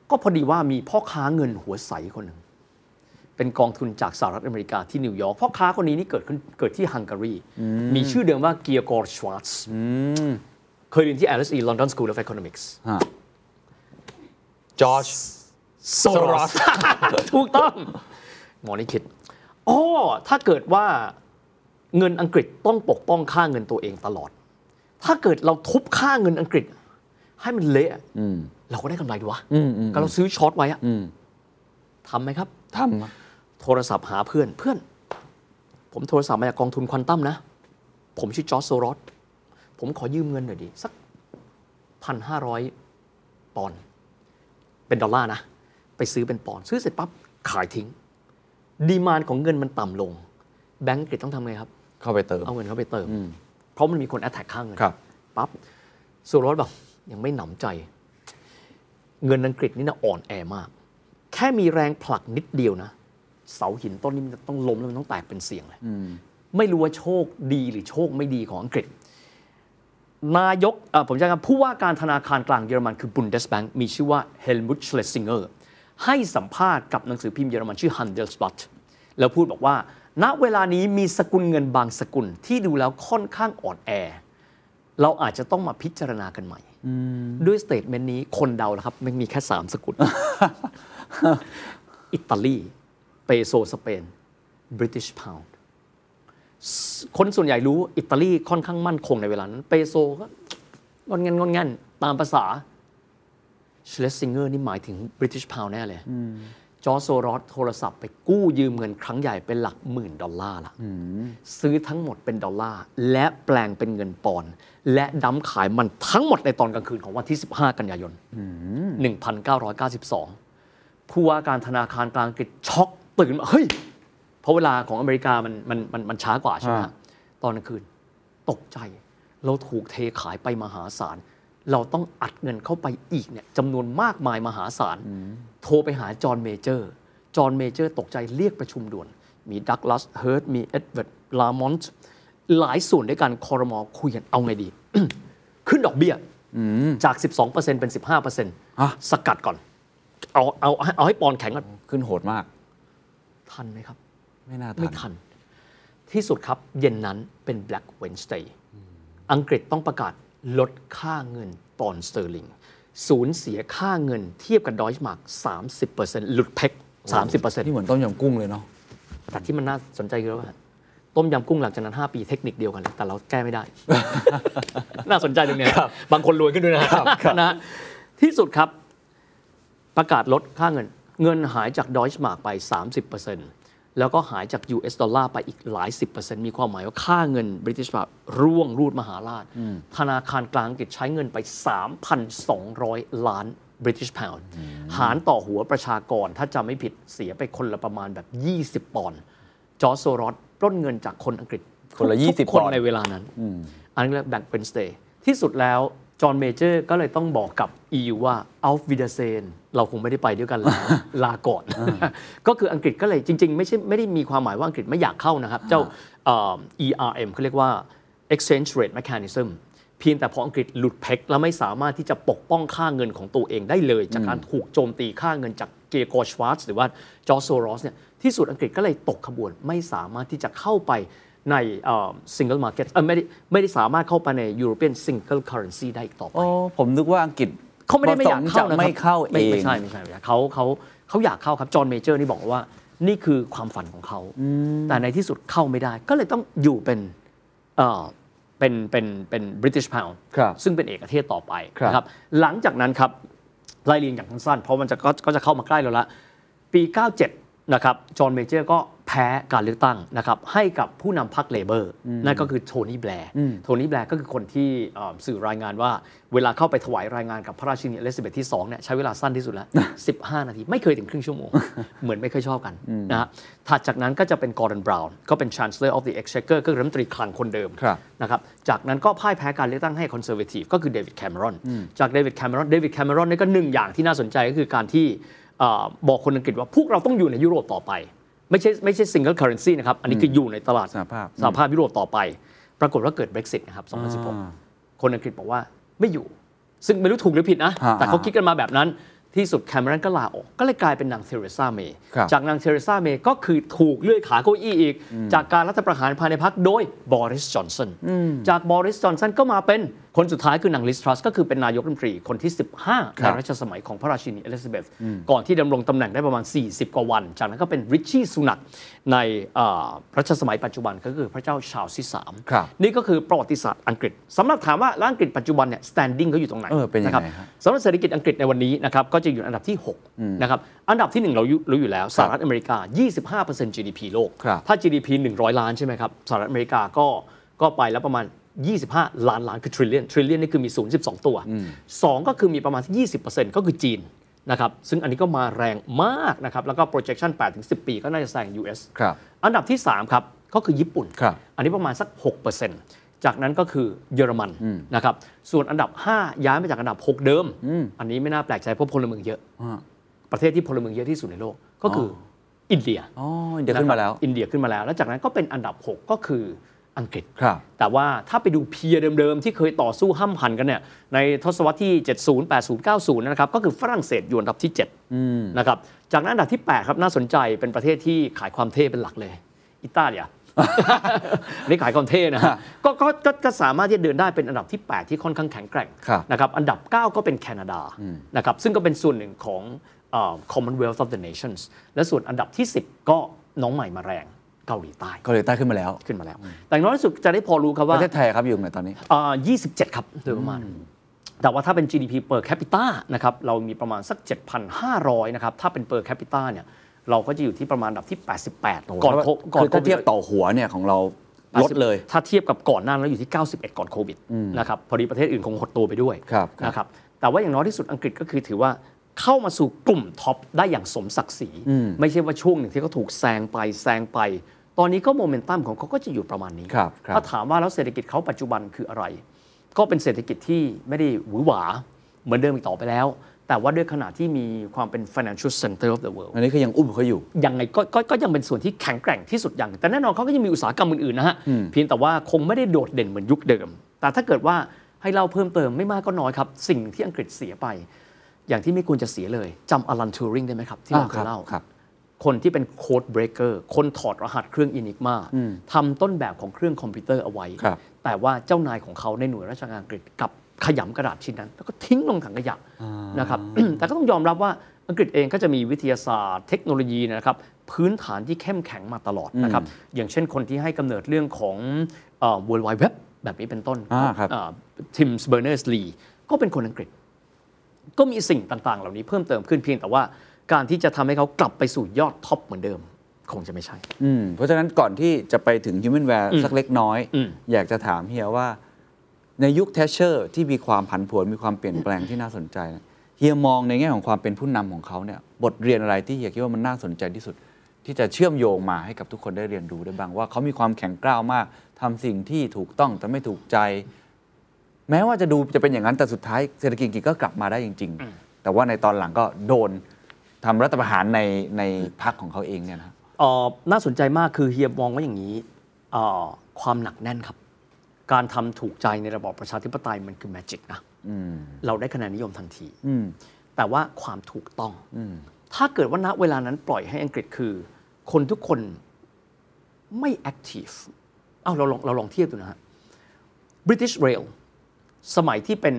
Speaker 2: ก็พอดีว่ามีพ่อค้าเงินหัวใสคนหนึ่ง เป็นกองทุนจากสหรัฐอเมริกาที่นิวยอร์กพ่อค้าคนนี้นี่เกิดขึ้นเกิดที่ฮังการี มีชื่อเดิมว่าเกียร์กอร์ชวาร์ตส์เคยเรียนที่ LSE London School of Economics
Speaker 3: ฮะจอร์จ
Speaker 2: โซรอสถูกต้อง หมอนี่คิดอ๋อถ้าเกิดว่าเงินอังกฤษต้องปกป้องค่าเงินตัวเองตลอด ถ้าเกิดเราทุบค่าเงินอังกฤษให้มันเละ เราก็ได้กำไรดีวะก็เราซื้อ short ไว้อะทำไหมครับ
Speaker 3: ทำอะ
Speaker 2: โทรศัพท์หาเพื่อนเพื่อน ผมโทรศัพท์มาจากกองทุนควอนตัมนะ ผมชื่อจอร์จโซรอสผมขอยืมเงินหน่อยดิสักพันห้าร้อยปอนด์เป็นดอลลาร์นะ ไปซื้อเป็นปอนด์ซื้อเสร็จปั๊บขายทิ้ง demand ของเงินมันต่ำลง แบงก์อังกฤษต้องทำไงครับ
Speaker 3: เข้าไปเติม
Speaker 2: เอาเงินเข้าไปเติม เพราะมันมีคน attack ค่าเงิน
Speaker 3: ครับ
Speaker 2: ปั๊บโซรอสบอกยังไม่หนำใจ เงินอังกฤษนี่นะอ่อนแอมาก แค่มีแรงผลักนิดเดียวนะ เสาหินต้นนี้มันจะต้องล้มแล้วมันต้องแตกเป็นเสียงเลยไม่รู้ว่าโชคดีหรือโชคไม่ดีของอังกฤษ นายกเอ่อผมจะคำผู้ว่าการธนาคารกลางเยอรมันคือ Bundesbank มีชื่อว่า Helmut Schlesinger ให้สัมภาษณ์กับหนังสือพิมพ์เยอรมันชื่อ Handelsblatt แล้วพูดบอกว่า ณเวลานี้มีสกุลเงินบางสกุลที่ดูแล้วค่อนข้างอ่อนแอ เราอาจจะต้องมาพิจารณากันใหม่ ด้วย statement นี้คนเดาแล้วครับมันมีแค่3สกุล อิตาลีเปโซสเปน British Pound คนส่วนใหญ่รู้อิตาลีค่อนข้างมั่นคงในเวลานั้น เปโซก็ง่อนแง่นง่อนแง่นตามภาษาเชลซิงเกอร์นี่หมายถึง British Pound แน่เลย จอร์จโซรอสโทรศัพท์ไปกู้ยืมเงินครั้งใหญ่เป็นหลักหมื่นดอลลาร์ละซื้อทั้งหมดเป็นดอลลาร์และแปลงเป็นเงินปอนด์และ dump ขายมันทั้งหมดในตอนกลางคืนของวันที่ 15 กันยายน 1992 ผู้ว่าการธนาคารกลางอังกฤษช็อกตื่นมาเฮ้ย เพราะเวลาของอเมริกามันมันมันมันช้ากว่าใช่ไหมฮะตอนกลางคืน ตกใจ เราถูกเทขายไปมหาศาล เราต้องอัดเงินเข้าไปอีกเนี่ยจำนวนมากมายมหาศาล โทรไปหาจอห์นเมเจอร์ จอห์นเมเจอร์ตกใจเรียกประชุมด่วน มีดักลัสเฮิร์ตมีเอ็ดเวิร์ดลามอนต์หลายส่วนด้วยกันคอรมอคุยกันเอาไงดี ขึ้นดอกเบี้ยจาก 12%เป็น 15%สกัดก่อน เอาเอาเอาให้ปอนด์แข็งก่อน
Speaker 3: ขึ้นโหดมาก
Speaker 2: ทันไหมครับ
Speaker 3: ไม่น่า
Speaker 2: ไม่
Speaker 3: ทัน
Speaker 2: ทัน ที่สุดครับเย็นนั้นเป็น Black Wednesday อังกฤษต้องประกาศ ลดค่าเงินปอนด์สเตอร์ลิงสูญเสียค่าเงินเทียบกับดอยช์มาร์ก30%หลุดเพก30%
Speaker 3: นี่เหมือนต้มยำกุ้งเลยเนาะ
Speaker 2: แต่ที่มันน่าสนใจคือว่าต้มยำกุ้งหลังจากนั้น 5 ปีเทคนิคเดียวกันเลยแต่เราแก้ไม่ได้ น่าสนใจตรงเนี้ยบางคนรวยขึ้นด้วยนะนะฮะที่สุดครับ ประกาศลดค่าเงิน เงินหายจากดอยช์มาร์กไป 30% แล้วก็หายจาก US ดอลลาร์ไปอีกหลาย 10%มีความหมายว่าค่าเงินบริ i ิช p า u ร่วงรูดมหาราช ธนาคารกลางอังกฤษใช้เงินไป 3,200 ล้านบริ i ิช p า u หารต่อหัวประชากรถ้าจำไม่ผิดเสียไปคนละประมาณแบบ 20 ปอนด์จอร์จโซรอสปล้นเงินจากคนอังกฤษ
Speaker 3: คนละ
Speaker 2: ทุก
Speaker 3: 20
Speaker 2: คน
Speaker 3: ปอนด์
Speaker 2: ในเวลานั้น อันนี้เรียกแบงก์เป็นสเตย์ที่สุดแล้ว จอห์นเมเจอร์ก็เลยต้องบอกกับ EU ว่าอัลฟวิดาเซนเราคงไม่ได้ไปด้วยกันแล้ว ลาก่อน ก็คืออังกฤษก็เลยจริง ๆ ไม่ใช่ไม่ได้มีความหมายว่าอังกฤษไม่อยากเข้านะครับ เจ้าเอ่อ ERM เขาเรียกว่า exchange rate mechanism เพียงแต่พออังกฤษหลุด peg แล้วไม่สามารถที่จะปกป้องค่าเงินของตัวเองได้เลย จากการถูกโจมตีค่าเงินจากเกโกชวาร์ตหรือว่าจอร์จโซรอสเนี่ยที่สุดอังกฤษก็เลยตกขบวนไม่สามารถที่จะเข้าไป ใน single market เอ่อไม่ได้ไม่ได้สามารถเข้าไปใน European single currency ได้อีกต่อไป
Speaker 3: โอ้ผมนึกว่าอังกฤษ
Speaker 2: เขาไม่ได้ไม่อยากเข้า
Speaker 3: ประสงค์
Speaker 2: นะ
Speaker 3: จะ
Speaker 2: ครับ
Speaker 3: ไม่เข้าเอ
Speaker 2: ไม่
Speaker 3: ง
Speaker 2: ไม่ใช่ไม่ใช่ไม่ใช่เขาเขาเขาอยากเข้าครับจอห์นเมเจอร์นี่บอกว่านี่คือความฝันของเขา แต่ในที่สุดเข้าไม่ได้ ก็เลยต้องอยู่เป็นเอ่อเป็นเป็นเป็น British Pound
Speaker 3: ครับ
Speaker 2: ซึ่งเป็นเอกเทศต่อไป
Speaker 3: ครับ
Speaker 2: นะครับ หลังจากนั้นครับไล่เรียงอย่างสั้นๆเพราะมันจะก็ก็จะเข้ามาใกล้แล้วละปี 97 นะครับจอห์นเมเจอร์ก็ แพ้การเลือกตั้งนะครับให้กับผู้นำพรรค Labour นั่นก็คือโทนี่แบลร์โทนี่แบลร์ก็คือคนที่เอ่อสื่อรายงานว่า เวลาเข้าไปถวายรายงานกับพระราชินีอลิซาเบธที่2เนี่ยใช้เวลาสั้นที่สุดแล้ว 15 นาที ไม่เคยถึงครึ่งชั่วโมง เหมือนไม่เคยชอบกันนะฮะถัดจากนั้นก็จะเป็นกอร์ดอนบราวน์ก็เป็น Chancellor of the Exchequer ก็คือรัฐมนตรีคลังคนเดิม
Speaker 3: ครับ
Speaker 2: นะครับจากนั้นก็พ่ายแพ้การเลือกตั้งให้คอนเซอร์เวทีฟก็คือเดวิดแคม e รอนจากเดวิดแคม e รอนเดวิดแคม e รอนนี่ก็หนึ่งอย่างที่น่าสนใจก็คือการที่เอ่อบอกคนอังกฤษว่าพวกเราต้องอยู่ในยุโรปต่อไป ไม่ใช่ไม่ใช่ single currency นะครับ อันนี้คืออยู่ในตลาด
Speaker 3: สหภาพ
Speaker 2: สหภาพยุโรปต่อไป ปรากฏว่าเกิด Brexit นะครับ 2016 คนอังกฤษบอกว่าไม่อยู่ ซึ่งไม่รู้ถูกหรือผิดนะ
Speaker 3: ฮะ
Speaker 2: แต่เขาคิดกันมาแบบนั้นที่สุดแคม e รอนก็ลาออก ก็เลยกลายเป็นนางเทเรซาเมย์
Speaker 3: ครับ
Speaker 2: จากนางเทเรซาเมย์ก็คือถูกเลื่อยขาเก้าอี้อีก จากการรัฐประหารภายในพรรคโดยบอริสจอห์นสันจากบอริสจอห์นสันก็มาเป็น คนสุดท้ายคือนางลิสทรัสก็คือเป็นนายกรัฐมนตรีคนที่ 15ในรัชสมัยของพระราชินีอลิซาเบธก่อนที่ดำรงตำแหน่งได้ประมาณ 40 กว่าวัน จากนั้นก็เป็นริชชี่สุนักในเอ่อรัชสมัยปัจจุบันก็คือพระเจ้าชาร์ลส์ที่สาม
Speaker 3: ครับ
Speaker 2: นี่ก็คือประวัติศาสตร์อังกฤษสำหรับถามว่าแล้วอังกฤษปัจจุบันเนี่ย standing เขาอยู่ตรงไหน
Speaker 3: เออเป็นยังไง
Speaker 2: นะครับ
Speaker 3: ฮะ
Speaker 2: สำหรับเศรษฐกิจอังกฤษในวันนี้นะครับก็จะอยู่อันดับที่6นะครับอันดับที่ 1 เรารู้อยู่แล้วสหรัฐอเมริกา 25% GDP โลก
Speaker 3: ครับ
Speaker 2: ถ้า GDP 100 ล้านใช่ไหมครับสหรัฐอเมริกาก็ก็ไปแล้วประมาณ 25 ล้านล้านคือ trillion trillion นี่คือมี0 12 ตัว 2 ก็คือมีประมาณ 20%ก็คือจีนนะครับซึ่งอันนี้ก็มาแรงมากนะครับแล้วก็ projection 8-10 ปีก็น่าจะแซง US
Speaker 3: ครับ
Speaker 2: อันดับที่ 3 ครับ ก็คือญี่ปุ่น
Speaker 3: ครับ
Speaker 2: อันนี้ประมาณสัก 6%จากนั้นก็คือเยอรมันนะครับส่วนอันดับ 5 ย้ายมาจากอันดับ 6 เดิม อันนี้ไม่น่าแปลกใจเพราะพลเมืองเยอะ
Speaker 3: อ่า
Speaker 2: ประเทศที่พลเมืองเยอะที่สุดในโลกก็คือออินเดีย
Speaker 3: อ๋อเดี๋ยวขึ้นมาแล้วะ
Speaker 2: ครับอินเดียขึ้นมาแล้ว แล้วจากนั้นก็เป็นอันดับ 6 ก็คือ อังกฤษ
Speaker 3: ครับ
Speaker 2: แต่ว่าถ้าไปดูเพียร์เดิมๆ ที่เคยต่อสู้ห้ำหันกันเนี่ยในทศวรรษที่ 70 80 90 นะครับก็คือฝรั่งเศสอยู่อันดับที่7นะครับจากนั้นอันดับที่ 8 ครับน่าสนใจเป็นประเทศที่ขายความเท่เป็นหลักเลย อิตาเลียนี่ขายความเท่นะฮะก็ก็ก็ก็สามารถที่จะเดินได้เป็นอันดับที่ 8 ที่ค่อนข้างแข็งแกร่ง
Speaker 3: ครับ
Speaker 2: นะครับอันดับ 9 ก็เป็นแคนาดานะครับซึ่งก็เป็นส่วนหนึ่งของเอ่อ Commonwealth of the Nations และส่วนอันดับที่ 10 ก็น้องใหม่มาแรง เกาหลีใต้
Speaker 3: เกาหลีใต้ขึ้นมาแล้ว
Speaker 2: ขึ้นมาแล้ว แต่อย่างน้อยที่สุดจะได้พอรู้ครับ
Speaker 3: ป
Speaker 2: ว่า
Speaker 3: ระเทศไทยครับอยู่ไหนตอนนี้
Speaker 2: อ่า27 ครับโดยประมาณ แต่ว่าถ้าเป็น GDP per capita นะครับเรามีประมาณสัก 7,500 นะครับ ถ้าเป็น per capita เนี่ยเราก็จะอยู่ที่ประมาณอันดับที่ 88 ก่อนโคก่อน
Speaker 3: คือถ้า
Speaker 2: โควิด
Speaker 3: เทียบต่อหัวเนี่ยของเราลดเลย
Speaker 2: ถ้าเทียบกับก่อนหน้านั้นเราอยู่ที่ 91 ก่อนโควิดนะครับพอดีประเทศอื่นคงหดตัวไปด้วย
Speaker 3: ครับครับ
Speaker 2: นะครับแต่ว่าอย่างน้อยที่สุดอังกฤษก็คือถือว่าเข้ามาสู่กลุ่มท็อปได้อย่างสมศักดิ์ศรี ไม่ใช่ว่าช่วงหนึ่งที่เขาถูกแซงไปแซงไป ตอนนี้ก็โมเมนตัมของเขาก็จะอยู่ประมาณนี้
Speaker 3: ครับครับ
Speaker 2: ถ้าถามว่าแล้วเศรษฐกิจเขาปัจจุบันคืออะไร ก็เป็นเศรษฐกิจที่ไม่ได้หวือหวาเหมือนเดิมอีกต่อไปแล้ว แต่ว่าด้วยขนาดที่มีความเป็น financial center of the world
Speaker 3: อันนี้คือยังอุ้มเขาอยู่
Speaker 2: ยังไงก็ก็ก็ยังเป็นส่วนที่แข็งแกร่งที่สุดอย่าง แต่แน่นอนเขาก็ยังมีอุตสาหกรรมอื่นๆนะฮะ เพียงแต่ว่าคงไม่ได้โดดเด่นเหมือนยุคเดิม แต่ถ้าเกิดว่าให้เราเพิ่มเติมไม่มากก็น้อยครับ สิ่งที่อังกฤษเสียไป อย่างที่ไม่ควรจะเสียเลยจำอลันทูริงได้ไหมครับที่เราเคยเล่า
Speaker 3: ครับ
Speaker 2: ค นที่เป็นโค้ดเบรกเกอร์คนถอดรหัสเครื่องอินิกมาทำต้นแบบของเครื่องคอมพิวเตอร์เอาไว้
Speaker 3: ครับ
Speaker 2: แต่ว่าเจ้านายของเขาในหน่วยราชการอังกฤษกลับขยำกระดาษชิ้นนั้น แล้วก็ทิ้งลงถังขยะนะครับแต่ก็ต้องยอมรับว่าอังกฤษเองก็จะมีวิทยาศาสตร์ เทคโนโลยีนะครับพื้นฐานที่เข้มแข็งมาตลอดนะครับอย่างเช่นคนที่ให้กำเนิดเรื่องของเอ่อ World Wide Web แบบนี้เป็นต้น
Speaker 3: อ่าครับ
Speaker 2: ทิมส์เบอร์เนอร์สลีก็เป็นคนอังกฤษ ก็มีสิ่งต่างๆ เหล่านี้เพิ่มเติมขึ้นเพียงแต่ว่า การที่จะทำให้เขากลับไปสู่ยอด top เหมือนเดิม คงจะไม่ใช่
Speaker 3: อืมเพราะฉะนั้นก่อนที่จะไปถึง Humanware สักเล็กน้อย
Speaker 2: อืม
Speaker 3: อยากจะถามเฮียว่า ในยุคแทชเชอร์ที่มีความผันผวนมีความเปลี่ยนแปลงที่น่าสนใจเนี่ยเฮียมองในแง่ของความเป็นผู้นำของเขาเนี่ยบทเรียนอะไรที่เฮียคิดว่ามันน่าสนใจที่สุด ที่จะเชื่อมโยงมาให้กับทุกคนได้เรียนรู้ได้บ้างว่าเขามีความแข็งกร้าวมากทำสิ่งที่ถูกต้องแต่ไม่ถูกใจ แม้ว่าจะดูจะเป็นอย่างนั้นแต่สุดท้ายเศรษฐกิจอังกฤษก็กลับมาได้จริง ๆ แต่ว่าในตอนหลังก็โดน ทำรัฐประหารในในพรรคของเขาเองเนี่ยนะ
Speaker 2: เอ่อน่าสนใจมากคือเฮียมองว่าอย่างนี้เอ่อความหนักแน่นครับ การทำถูกใจในระบอบประชาธิปไตยมันคือ magic นะ
Speaker 3: อืม
Speaker 2: เราได้คะแนนนิยมทันที
Speaker 3: อืม
Speaker 2: แต่ว่าความถูกต้อง
Speaker 3: อืม
Speaker 2: ถ้าเกิดว่าณเวลานั้นปล่อยให้อังกฤษคือ คนทุกคนไม่ active เอาเราลองเราลองเทียบดูนะฮะ British Rail สมัยที่เป็น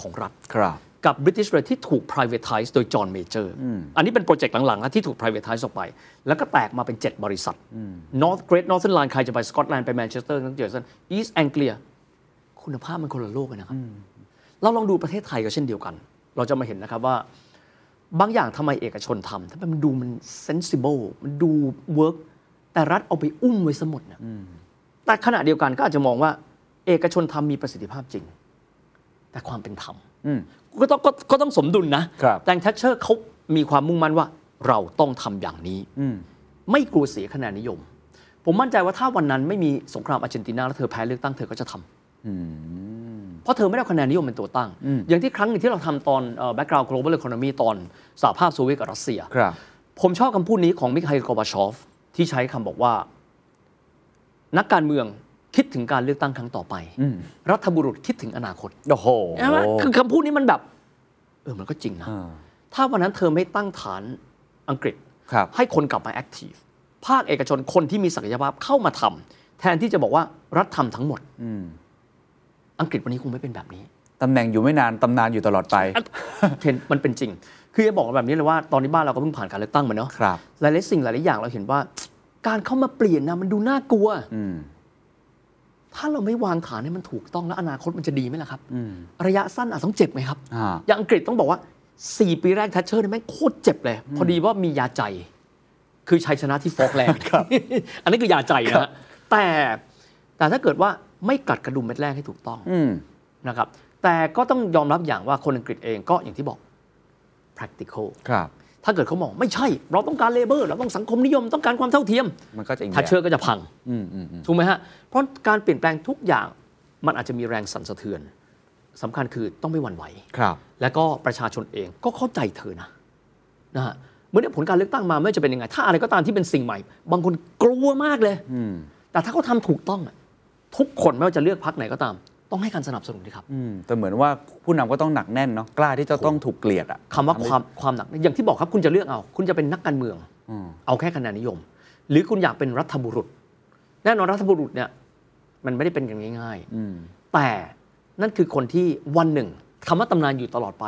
Speaker 2: ของรัฐ
Speaker 3: ครับ
Speaker 2: กับ British Rail ที่ถูก privatize โดยจอห์นเมเจอร์อันนี้เป็น project หลังๆนะที่ถูก privatize ออกไป แล้วก็แตกมาเป็น 7 บริษัท North Great Northern Line ใครจะไปสกอตแลนด์ไปแมนเชสเตอร์นั่นเจอสัน East Anglia คุณภาพมันคนละโลกเลยนะครับ เราลองดูประเทศไทยก็เช่นเดียวกัน เราจะมาเห็นนะครับว่า บางอย่างทำไมเอกชนทำทำไมมันดูมัน sensible มันดู work แต่รัฐเอาไปอุ้มไว้สมดเนี่ยแต่ขณะเดียวกันก็อาจจะมองว่า เอกชนทำมีประสิทธิภาพจริง แต่ความเป็นธรรม
Speaker 3: อืม
Speaker 2: ก็ต้องก็ก็ต้องสมดุลนะครับแต่แทชเชอร์เขามีความมุ่งมั่นว่าเราต้องทำอย่างนี้
Speaker 3: อืม
Speaker 2: ไม่กลัวเสียคะแนนนิยม ผมมั่นใจว่าถ้าวันนั้นไม่มีสงครามอาร์เจนตินา แล้วเธอแพ้เลือกตั้งเธอก็จะทำ
Speaker 3: อืม
Speaker 2: เพราะเธอไม่ได้เอาคะแนนนิยมเป็นตัวตั้ง อย่างที่ครั้งหนึ่งที่เราทำตอนเอ่อ background global economy ตอนสหภาพโซเวียตกับรัสเซีย
Speaker 3: ครับ
Speaker 2: ผมชอบคำพูดนี้ของมิคา i ลกอบาชอฟที่ใช้คำบอกว่า นักการเมือง คิดถึงการเลือกตั้งครั้งต่อไป รัฐบุรุษคิดถึงอนาคต
Speaker 3: โอ้โห
Speaker 2: ใช่ไหมคือคำพูดนี้มันแบบ เออมันก็จริงนะ
Speaker 3: อ่า
Speaker 2: ถ้าวันนั้นเธอไม่ตั้งฐานอังกฤษ
Speaker 3: ครับ
Speaker 2: ให้คนกลับมาแอคทีฟภาคเอกชนคนที่มีศักยภาพเข้ามาทำแทนที่จะบอกว่ารัฐทำทั้งหมด
Speaker 3: อืม
Speaker 2: อังกฤษวันนี้คงไม่เป็นแบบนี้
Speaker 3: ตำแหน่งอยู่ไม่นานตำนานอยู่ตลอดไป
Speaker 2: เห็นมันเป็นจริง คือจะบอกแบบนี้เลยว่าตอนนี้บ้านเราก็เพิ่งผ่านการเลือกตั้งมาเนาะ
Speaker 3: ครับ
Speaker 2: หลายๆสิ่งหลายๆอย่างเราเห็นว่า การเข้ามาเปลี่ยนนะมันดูน่ากลัว
Speaker 3: อืม
Speaker 2: ถ้าเราไม่วางฐานให้มันถูกต้องแล้วอนาคตมันจะดีไหมล่ะครับ
Speaker 3: อืม
Speaker 2: ระยะสั้นอาจต้องเจ็บไหมครับ
Speaker 3: อ่า
Speaker 2: อย่างอังกฤษต้องบอกว่า 4 ปีแรกทัชเชอร์เนี่ยแม่งโคตรเจ็บเลย พอดีว่ามียาใจ คือชัยชนะที่ฟอกแลนด์ อันนี้คือยาใจนะฮะแต่แต่ถ้าเกิดว่าไม่กัดกระดุมเม็ดแรกให้ถูกต้อง
Speaker 3: อืม
Speaker 2: นะครับแต่ก็ต้องยอมรับอย่างว่าคนอังกฤษเองก็อย่างที่บอก practical
Speaker 3: ครับ
Speaker 2: ถ้าเกิดเขามองไม่ใช่ เราต้องการเลเบอร์เราต้องสังคมนิยมต้องการความเท่าเทียม
Speaker 3: มันก็จะอีก
Speaker 2: ทัชเชอ
Speaker 3: แบบ
Speaker 2: ร์ก็จะพัง
Speaker 3: อืมอืมอืม
Speaker 2: ถูกไหมฮะเพราะการเปลี่ยนแปลงทุกอย่างมันอาจจะมีแรงสั่นสะเทือนสำคัญคือต้องไม่หวั่นไหว
Speaker 3: ครับ
Speaker 2: และก็ประชาชนเองก็เข้าใจเธอนะนะฮะเมื่อได้ผลการเลือกตั้งมาไม่ว่าจะเป็นยังไง ถ้าอะไรก็ตามที่เป็นสิ่งใหม่ บางคนกลัวมากเลย
Speaker 3: อืม
Speaker 2: แต่ถ้าเขาทำถูกต้องอะทุกคนไม่ว่าจะเลือกพรรคไหนก็ตาม ต้องให้การสนับสนุนดีครับ
Speaker 3: อืมแต่เหมือนว่าผู้นำก็ต้องหนักแน่นเนาะกล้าที่จะต้องถูกเกลียดอะ
Speaker 2: คำว่าความความหนักอย่างที่บอกครับคุณจะเลือกเอา คุณจะเป็นนักการเมือง
Speaker 3: อืม
Speaker 2: เอาแค่คะแนนนิยม หรือคุณอยากเป็นรัฐบุรุษ แน่นอนรัฐบุรุษเนี่ยมันไม่ได้เป็นกันง่าย
Speaker 3: อืม
Speaker 2: ๆแต่นั่นคือคนที่วันหนึ่งคำว่าตำนานอยู่ตลอดไป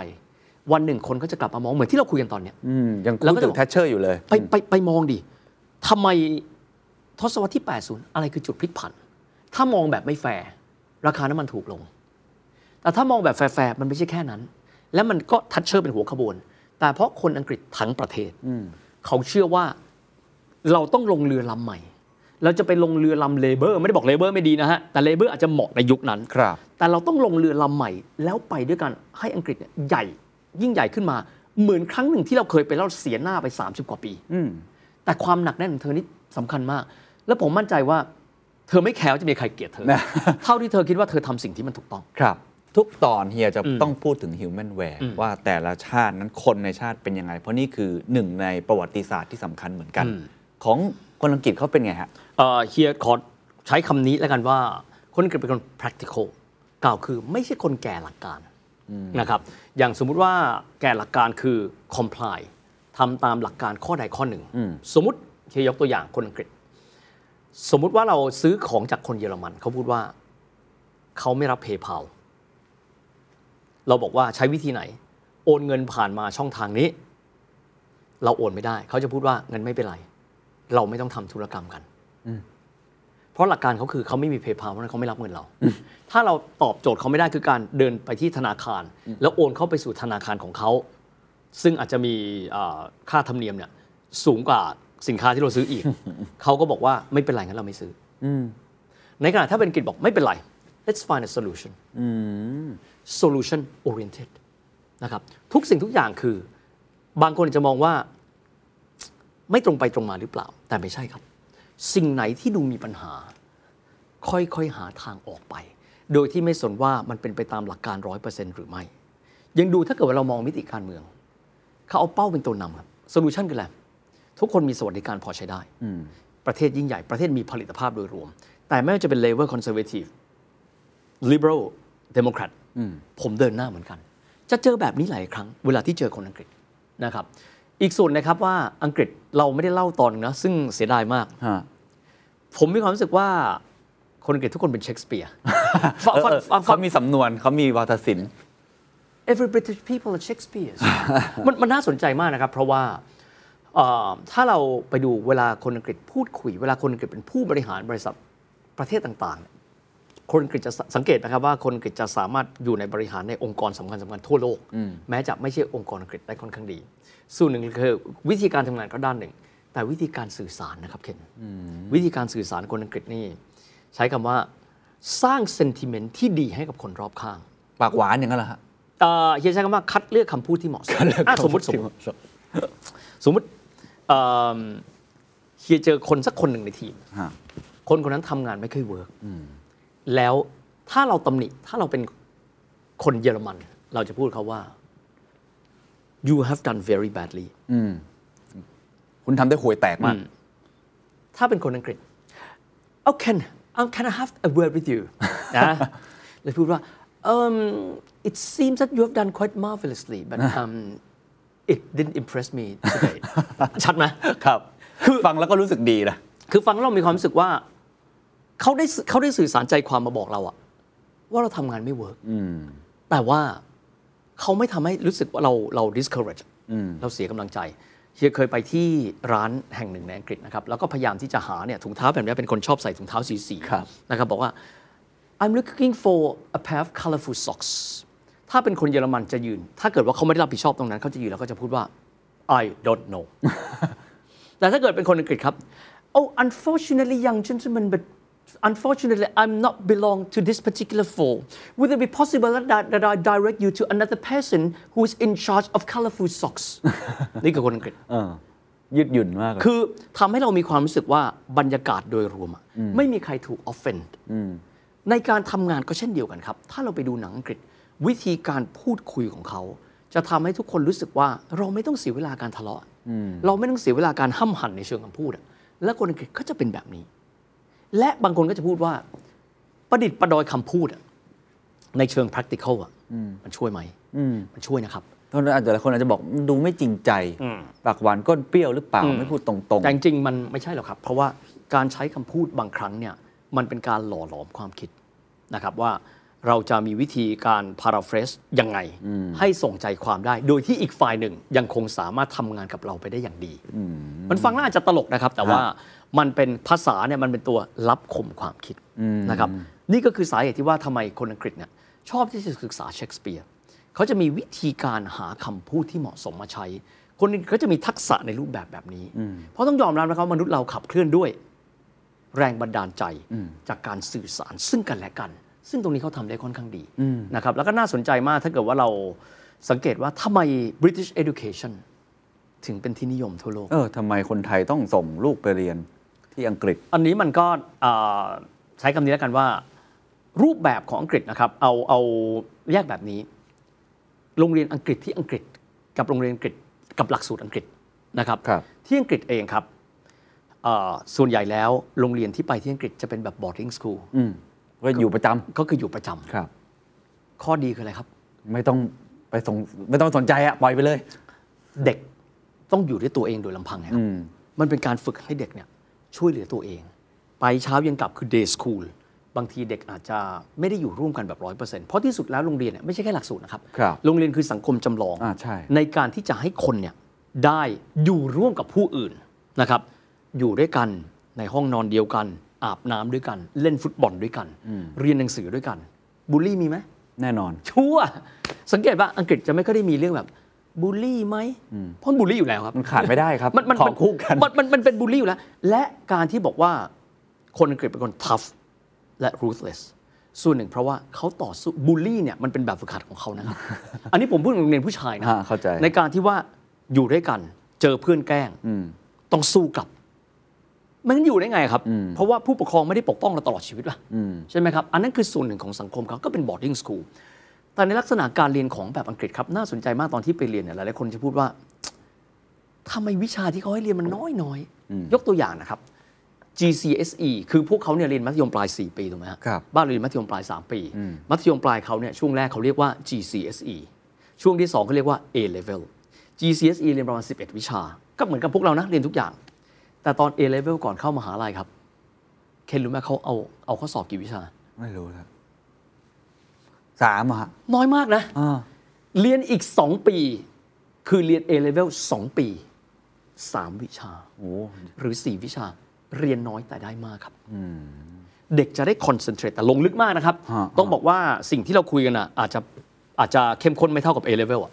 Speaker 2: วันหนึ่งคนก็จะกลับมามองเหมือนที่เราคุยกันตอนเนี้ย
Speaker 3: อืมยัง
Speaker 2: แล้ว
Speaker 3: พูด
Speaker 2: ก็จะ
Speaker 3: ถึ
Speaker 2: บ
Speaker 3: ง
Speaker 2: อก
Speaker 3: แทชเชอร์อยู่เลย
Speaker 2: ไปไปไปมองดิทำไมทศวรรษที่ 80 อะไรคือจุดพลิกผัน ถ้ามองแบบไม่แฟร์ ราคาน้ำมันถูกลง แต่ถ้ามองแบบแฟร์ๆมันไม่ใช่แค่นั้น และมันก็แทตเชอร์เป็นหัวขบวน แต่เพราะคนอังกฤษทั้งประเทศเขาเชื่อว่าเราต้องลงเรือลำใหม่ เราจะไปลงเรือลำ Labour ไม่ได้บอก Labour ไม่ดีนะฮะ แต่ Labour อาจจะเหมาะในยุคนั้น
Speaker 3: ครับ
Speaker 2: แต่เราต้องลงเรือลำใหม่ แล้วไปด้วยกันให้อังกฤษเนี่ยใหญ่ยิ่งใหญ่ขึ้นมา เหมือนครั้งหนึ่งที่เราเคยไปแล้วเสียหน้าไป 30 กว่าปี
Speaker 3: อืม
Speaker 2: แต่ความหนักแน่นของเธอนี่สำคัญมาก แล้วผมมั่นใจว่า เธอไม่แคร์ว่าจะมีใครเกลียดเธอ
Speaker 3: นะ
Speaker 2: เท่าที่เธอคิดว่าเธอทำสิ่งที่มันถูกต้อง
Speaker 3: ครับ ทุกตอนเฮียจะ
Speaker 2: อืม
Speaker 3: ต้องพูดถึง human w a r e
Speaker 2: อืม
Speaker 3: ว่าแต่ละชาตินั้นคนในชาติเป็นยังไง เพราะนี่คือหนึ่งในประวัติศาสตร์ที่สำคัญเหมือนกัน
Speaker 2: อืม
Speaker 3: ของคนอังกฤษเขาเป็นไงฮะ
Speaker 2: เอ่อเฮียขอใช้คำนี้แล้วกันว่า คนอังกฤษเป็นคน practical กล่าวคือไม่ใช่คนแก่หลักการนะครับอย่างสมมุติว่าแก่หลักการคือ comply ทำตามหลักการข้อใดข้อหนึ่ง
Speaker 3: อืม
Speaker 2: สมมติเฮียยกตัวอย่างคนอังกฤษ สมมุติว่าเราซื้อของจากคนเยอรมันเขาพูดว่าเขาไม่รับ PayPal เราบอกว่าใช้วิธีไหน โอนเงินผ่านมาช่องทางนี้ เราโอนไม่ได้ เขาจะพูดว่าเงินไม่เป็นไร เราไม่ต้องทำธุรกรรมกันเพราะหลักการเขาคือเขาไม่มีเพย์พาเพราะฉะนั้นเขาไม่รับเงินเรา ถ้าเราตอบโจทย์เขาไม่ได้คือการเดินไปที่ธนาคาร แล้วโอนเข้าไปสู่ธนาคารของเขา ซึ่งอาจจะมีเอ่อค่าธรรมเนียมเนี่ยสูงกว่า สินค้าที่เราซื้ออีก เขาก็บอกว่าไม่เป็นไรงั้นเราไม่ซื้ออในขณะถ้าเป็นอังกฤษบอกไม่เป็นไร let's find a solution solution oriented นะครับทุกสิ่งทุกอย่างคือบางคนอาจจะมองว่าไม่ตรงไปตรงมาหรือเปล่า แต่ไม่ใช่ครับ สิ่งไหนที่ดูมีปัญหา ค่อยๆหาทางออกไป โดยที่ไม่สนว่ามันเป็นไปตามหลักการร้อยเปอร์เซ็นต์หรือไม่ ยังดูถ้าเกิดว่าเรามองมิติการเมือง เขาเอาเป้าเป็นตัวนำครับ solution คืออะไร ทุกคนมีสวัสดิการพอใช้ได้ ประเทศยิ่งใหญ่ ประเทศมีผลิตภาพโดยรวม แต่ไม่ว่าจะเป็น Labour Conservative Liberal Democrat ผมเดินหน้าเหมือนกัน จะเจอแบบนี้หลายครั้ง เวลาที่เจอคนอังกฤษนะครับ อีกส่วนนะครับว่าอังกฤษเราไม่ได้เล่าตอนหนึ่งนะซึ่งเสียดายมาก
Speaker 3: ฮะ
Speaker 2: ผมมีความรู้สึกว่าคนอังกฤษทุกคนเป็นเชคสเปียร์ฟัง
Speaker 3: เออ
Speaker 2: ฟัง
Speaker 3: เออ
Speaker 2: ฟังฟั
Speaker 3: เขา
Speaker 2: ง
Speaker 3: มีสำนวนเขามีวาทศิลป์
Speaker 2: every British people are Shakespeare มันมันน่าสนใจมากนะครับ เพราะว่าเอ่อ ถ้าเราไปดูเวลาคนอังกฤษพูดคุย เวลาคนอังกฤษเป็นผู้บริหารบริษัทประเทศต่างๆเนี่ยคนอังกฤษจะสังเกตนะครับว่าคนอังกฤษจะสามารถอยู่ในบริหารในองค์กรสำคัญสำคัญทั่วโลก แม้จะไม่ใช่องค์กรอังกฤษได้ค่อนข้างดี ส่วนหนึ่งคือวิธีการทำงานก็ด้านหนึ่ง แต่วิธีการสื่อสารนะครับเคนวิธีการสื่อสารคนอังกฤษนี่ใช้คำว่าสร้างเซนติเมนต์ที่ดีให้กับคนรอบข้าง
Speaker 3: ปากหวานอย่างนั้นเหรอฮะ
Speaker 2: เอ่อเฮียใช้คำว่าคัดเลือกคำพูดที่เหมาะสมอะสมมติสมมติสมมติ เอ่อเฮียเจอคนสักคนหนึ่งในทีม
Speaker 3: ฮะ
Speaker 2: คนคนนั้นทำงานไม่ค่อยเวิร์กแล้วถ้าเราตำหนิถ้าเราเป็นคนเยอรมัน เราจะพูดเขาว่า you have done very badly
Speaker 3: คุณทำได้ห่วยแตกมาก
Speaker 2: ถ้าเป็นคนอังกฤษ oh can um, can I have a word with you นะแล้วพูดว่า um, it seems that you have done quite marvelously but um, it didn't impress me today ชัดไหม
Speaker 3: ครับฟังแล้วก็รู้สึกดีนะ
Speaker 2: คือฟังแล้วเรามีความรู้สึกว่าเขาได้สื่อเขาได้สื่อสารใจความมาบอกเราอะว่าเราทำงานไม่เวิร์กแต่ว่าเขาไม่ทำให้รู้สึกว่าเราเรา discourage เราเสียกำลังใจเฮียเคยไปที่ร้านแห่งหนึ่งในอังกฤษนะครับ แล้วก็พยายามที่จะหาเนี่ยถุงเท้าแบบนี้เป็นคนชอบใส่ถุงเท้าสีสีๆ
Speaker 3: ครับ
Speaker 2: นะครับ บอกว่า I'm looking for a pair of colorful socks ถ้าเป็นคนเยอรมันจะยืน ถ้าเกิดว่าเขาไม่ได้รับผิดชอบตรงนั้นเขาจะยืนแล้วก็จะพูดว่า I don't know แต่ถ้าเกิดเป็นคนอังกฤษครับ oh unfortunately young gentleman but unfortunately I'm not belong to this particular floor would it be possible that, that I direct you to another person who is in charge of colorful socks นี่คือคนอังกฤษ
Speaker 3: เออยืดหยุ่นมากเลย
Speaker 2: คือทำให้เรามีความรู้สึกว่าบรรยากาศโดยรวมอะไม่มีใครถูก offend ในการทำงานก็เช่นเดียวกันครับ ถ้าเราไปดูหนังอังกฤษ วิธีการพูดคุยของเขา จะทำให้ทุกคนรู้สึกว่าเราไม่ต้องเสียเวลาการทะเลาะเราไม่ต้องเสียเวลาการห้ำหั่นในเชิงคำพูดอะและคนอังกฤษก็จะเป็นแบบนี้ และบางคนก็จะพูดว่า ประดิษฐ์ประดอยคำพูดอะในเชิง practical อะมันช่วยไหมมันช่วยนะครับ
Speaker 3: เพราะฉะนั้นอาจจะหลายคนอาจจะบอกดูไม่จริงใจปากหวานก้นเปรี้ยวหรือเปล่าไม่พูดตรง
Speaker 2: แต่จริงๆมันไม่ใช่หรอกครับ เพราะว่าการใช้คำพูดบางครั้งเนี่ยมันเป็นการหล่อหลอมความคิดนะครับว่า เราจะมีวิธีการ paraphrase ยังไง ให้ส่งใจความได้ โดยที่อีกฝ่ายหนึ่งยังคงสามารถทำงานกับเราไปได้อย่างดี มันฟังแล้วอาจจะตลกนะครับ แต่ว่ามันเป็นภาษาเนี่ยมันเป็นตัวรับข่มความคิดนะครับ นี่ก็คือสาเหตุที่ว่าทำไมคนอังกฤษเนี่ยชอบที่จะศึกษาเชคสเปียร์เขาจะมีวิธีการหาคำพูดที่เหมาะสมมาใช้ คนอื่นก็จะมีทักษะในรูปแบบแบบนี้ เพราะต้องยอมรับนะครับว่ามนุษย์เราขับเคลื่อนด้วย แรงบันดาลใจจากการสื่อสารซึ่งกันและกัน ซึ่งตรงนี้เขาทำได้ค่อนข้างดีนะครับแล้วก็น่าสนใจมากถ้าเกิดว่าเราสังเกตว่าทำไม British Education ถึงเป็นที่นิยมทั่วโลก
Speaker 3: เออทำไมคนไทยต้องส่งลูกไปเรียนที่อังกฤษ
Speaker 2: อันนี้มันก็เอ่อใช้คำนี้แล้วกันว่า รูปแบบของอังกฤษนะครับเอาเอาแยกแบบนี้ โรงเรียนอังกฤษที่อังกฤษ กับโรงเรียนอังกฤษกับหลักสูตรอังกฤษนะครับ
Speaker 3: ครับ
Speaker 2: ที่อังกฤษเองครับเอ่อส่วนใหญ่แล้วโรงเรียนที่ไปที่อังกฤษจะเป็นแบบ boarding school
Speaker 3: อืม ก็อยู่ประจำ
Speaker 2: ก็คืออยู่ประจำ
Speaker 3: ครับ
Speaker 2: ข้อดีคืออะไรครับ
Speaker 3: ไม่ต้องไปสงไม่ต้องสนใจอะปล่อยไปเลย
Speaker 2: เด็กต้องอยู่ด้วยตัวเองโดยลำพังนะครับมันเป็นการฝึกให้เด็กเนี่ยช่วยเหลือตัวเอง ไปเช้าเย็นกลับคือ day school บางทีเด็กอาจจะไม่ได้อยู่ร่วมกันแบบร้อยเปอร์เซ็นต์เพราะที่สุดแล้วโรงเรียนเนี่ยไม่ใช่แค่หลักสูตรนะครับ
Speaker 3: ครับ
Speaker 2: โรงเรียนคือสังคมจำลอง
Speaker 3: อ่าใช่
Speaker 2: การที่จะให้คนเนี่ยได้อยู่ร่วมกับผู้อื่นนะครับ อยู่ด้วยกันในห้องนอนเดียวกัน อาบน้ำด้วยกัน เล่นฟุตบอลด้วยกัน เรียนหนังสือด้วยกันบูลลี่มีไหม
Speaker 3: แน่นอน
Speaker 2: ชัวร์สังเกตว่าอังกฤษจะไม่ค่อยได้มีเรื่องแบบบูลลี่ไหมเพราะบูลลี่อยู่แล้วครับ
Speaker 3: มันขาดไม่ได้ครับ
Speaker 2: มันมัน
Speaker 3: ของคู่กัน
Speaker 2: มันมันมันเป็นบูลลี่อยู่แล้ว และการที่บอกว่าคนอังกฤษเป็นคน tough และ ruthless ส่วนหนึ่งเพราะว่าเขาต่อสู้บูลลี่เนี่ยมันเป็นแบบฝึกหัดของเขานะครับ อันนี้ผมพูดถึงโรงเรียนผู้ชายนะ
Speaker 3: อ่าเข้าใจ
Speaker 2: ในการที่ว่าอยู่ด้วยกัน เจอเพื่อนแกล้งต้องสู้กลับ มันอยู่ได้ไงครับ เพราะว่าผู้ปกครองไม่ได้ปกป้องเราตลอดชีวิตป่ะใช่ไหมครับ อันนั้นคือส่วนหนึ่งของสังคมเขาก็เป็น boarding school แต่ในลักษณะการเรียนของแบบอังกฤษครับ น่าสนใจมากตอนที่ไปเรียนเนี่ยหลายๆคนจะพูดว่าทำไมวิชาที่เขาให้เรียนมันน้อยน้อยๆยกตัวอย่างนะครับ GCSE คือพวกเขาเนี่ยเรียนมัธยมปลาย 4 ปีถูกไหมฮะ
Speaker 3: ครับ
Speaker 2: บ้านเราเรียนมัธยมปลาย 3 ปี มัธยมปลายเขาเนี่ยช่วงแรกเขาเรียกว่า GCSE ช่วงที่2เขาเรียกว่า A level GCSE เรียนประมาณ 11 วิชา ก็เหมือนกับพวกเรานะเรียนทุกอย่าง แต่ตอน A level ก่อนเข้ามหาลัยครับ เคนรู้ไหมเขาเอาเอาข้อสอบกี่วิชา
Speaker 3: ไม่รู้ครับสามอะฮะ
Speaker 2: น้อยมากนะ
Speaker 3: อ่า
Speaker 2: เรียนอีก 2 ปี คือเรียน A level 2 ปี 3 วิชา
Speaker 3: โอ้
Speaker 2: หรือ 4 วิชาเรียนน้อยแต่ได้มากครับเด็กจะได้คอนเซนเทรตแต่ลงลึกมากนะครับ
Speaker 3: ฮะ
Speaker 2: ต้องบอกว่าสิ่งที่เราคุยกันอะอาจจะอาจจะเข้มข้นไม่เท่ากับ A level อะ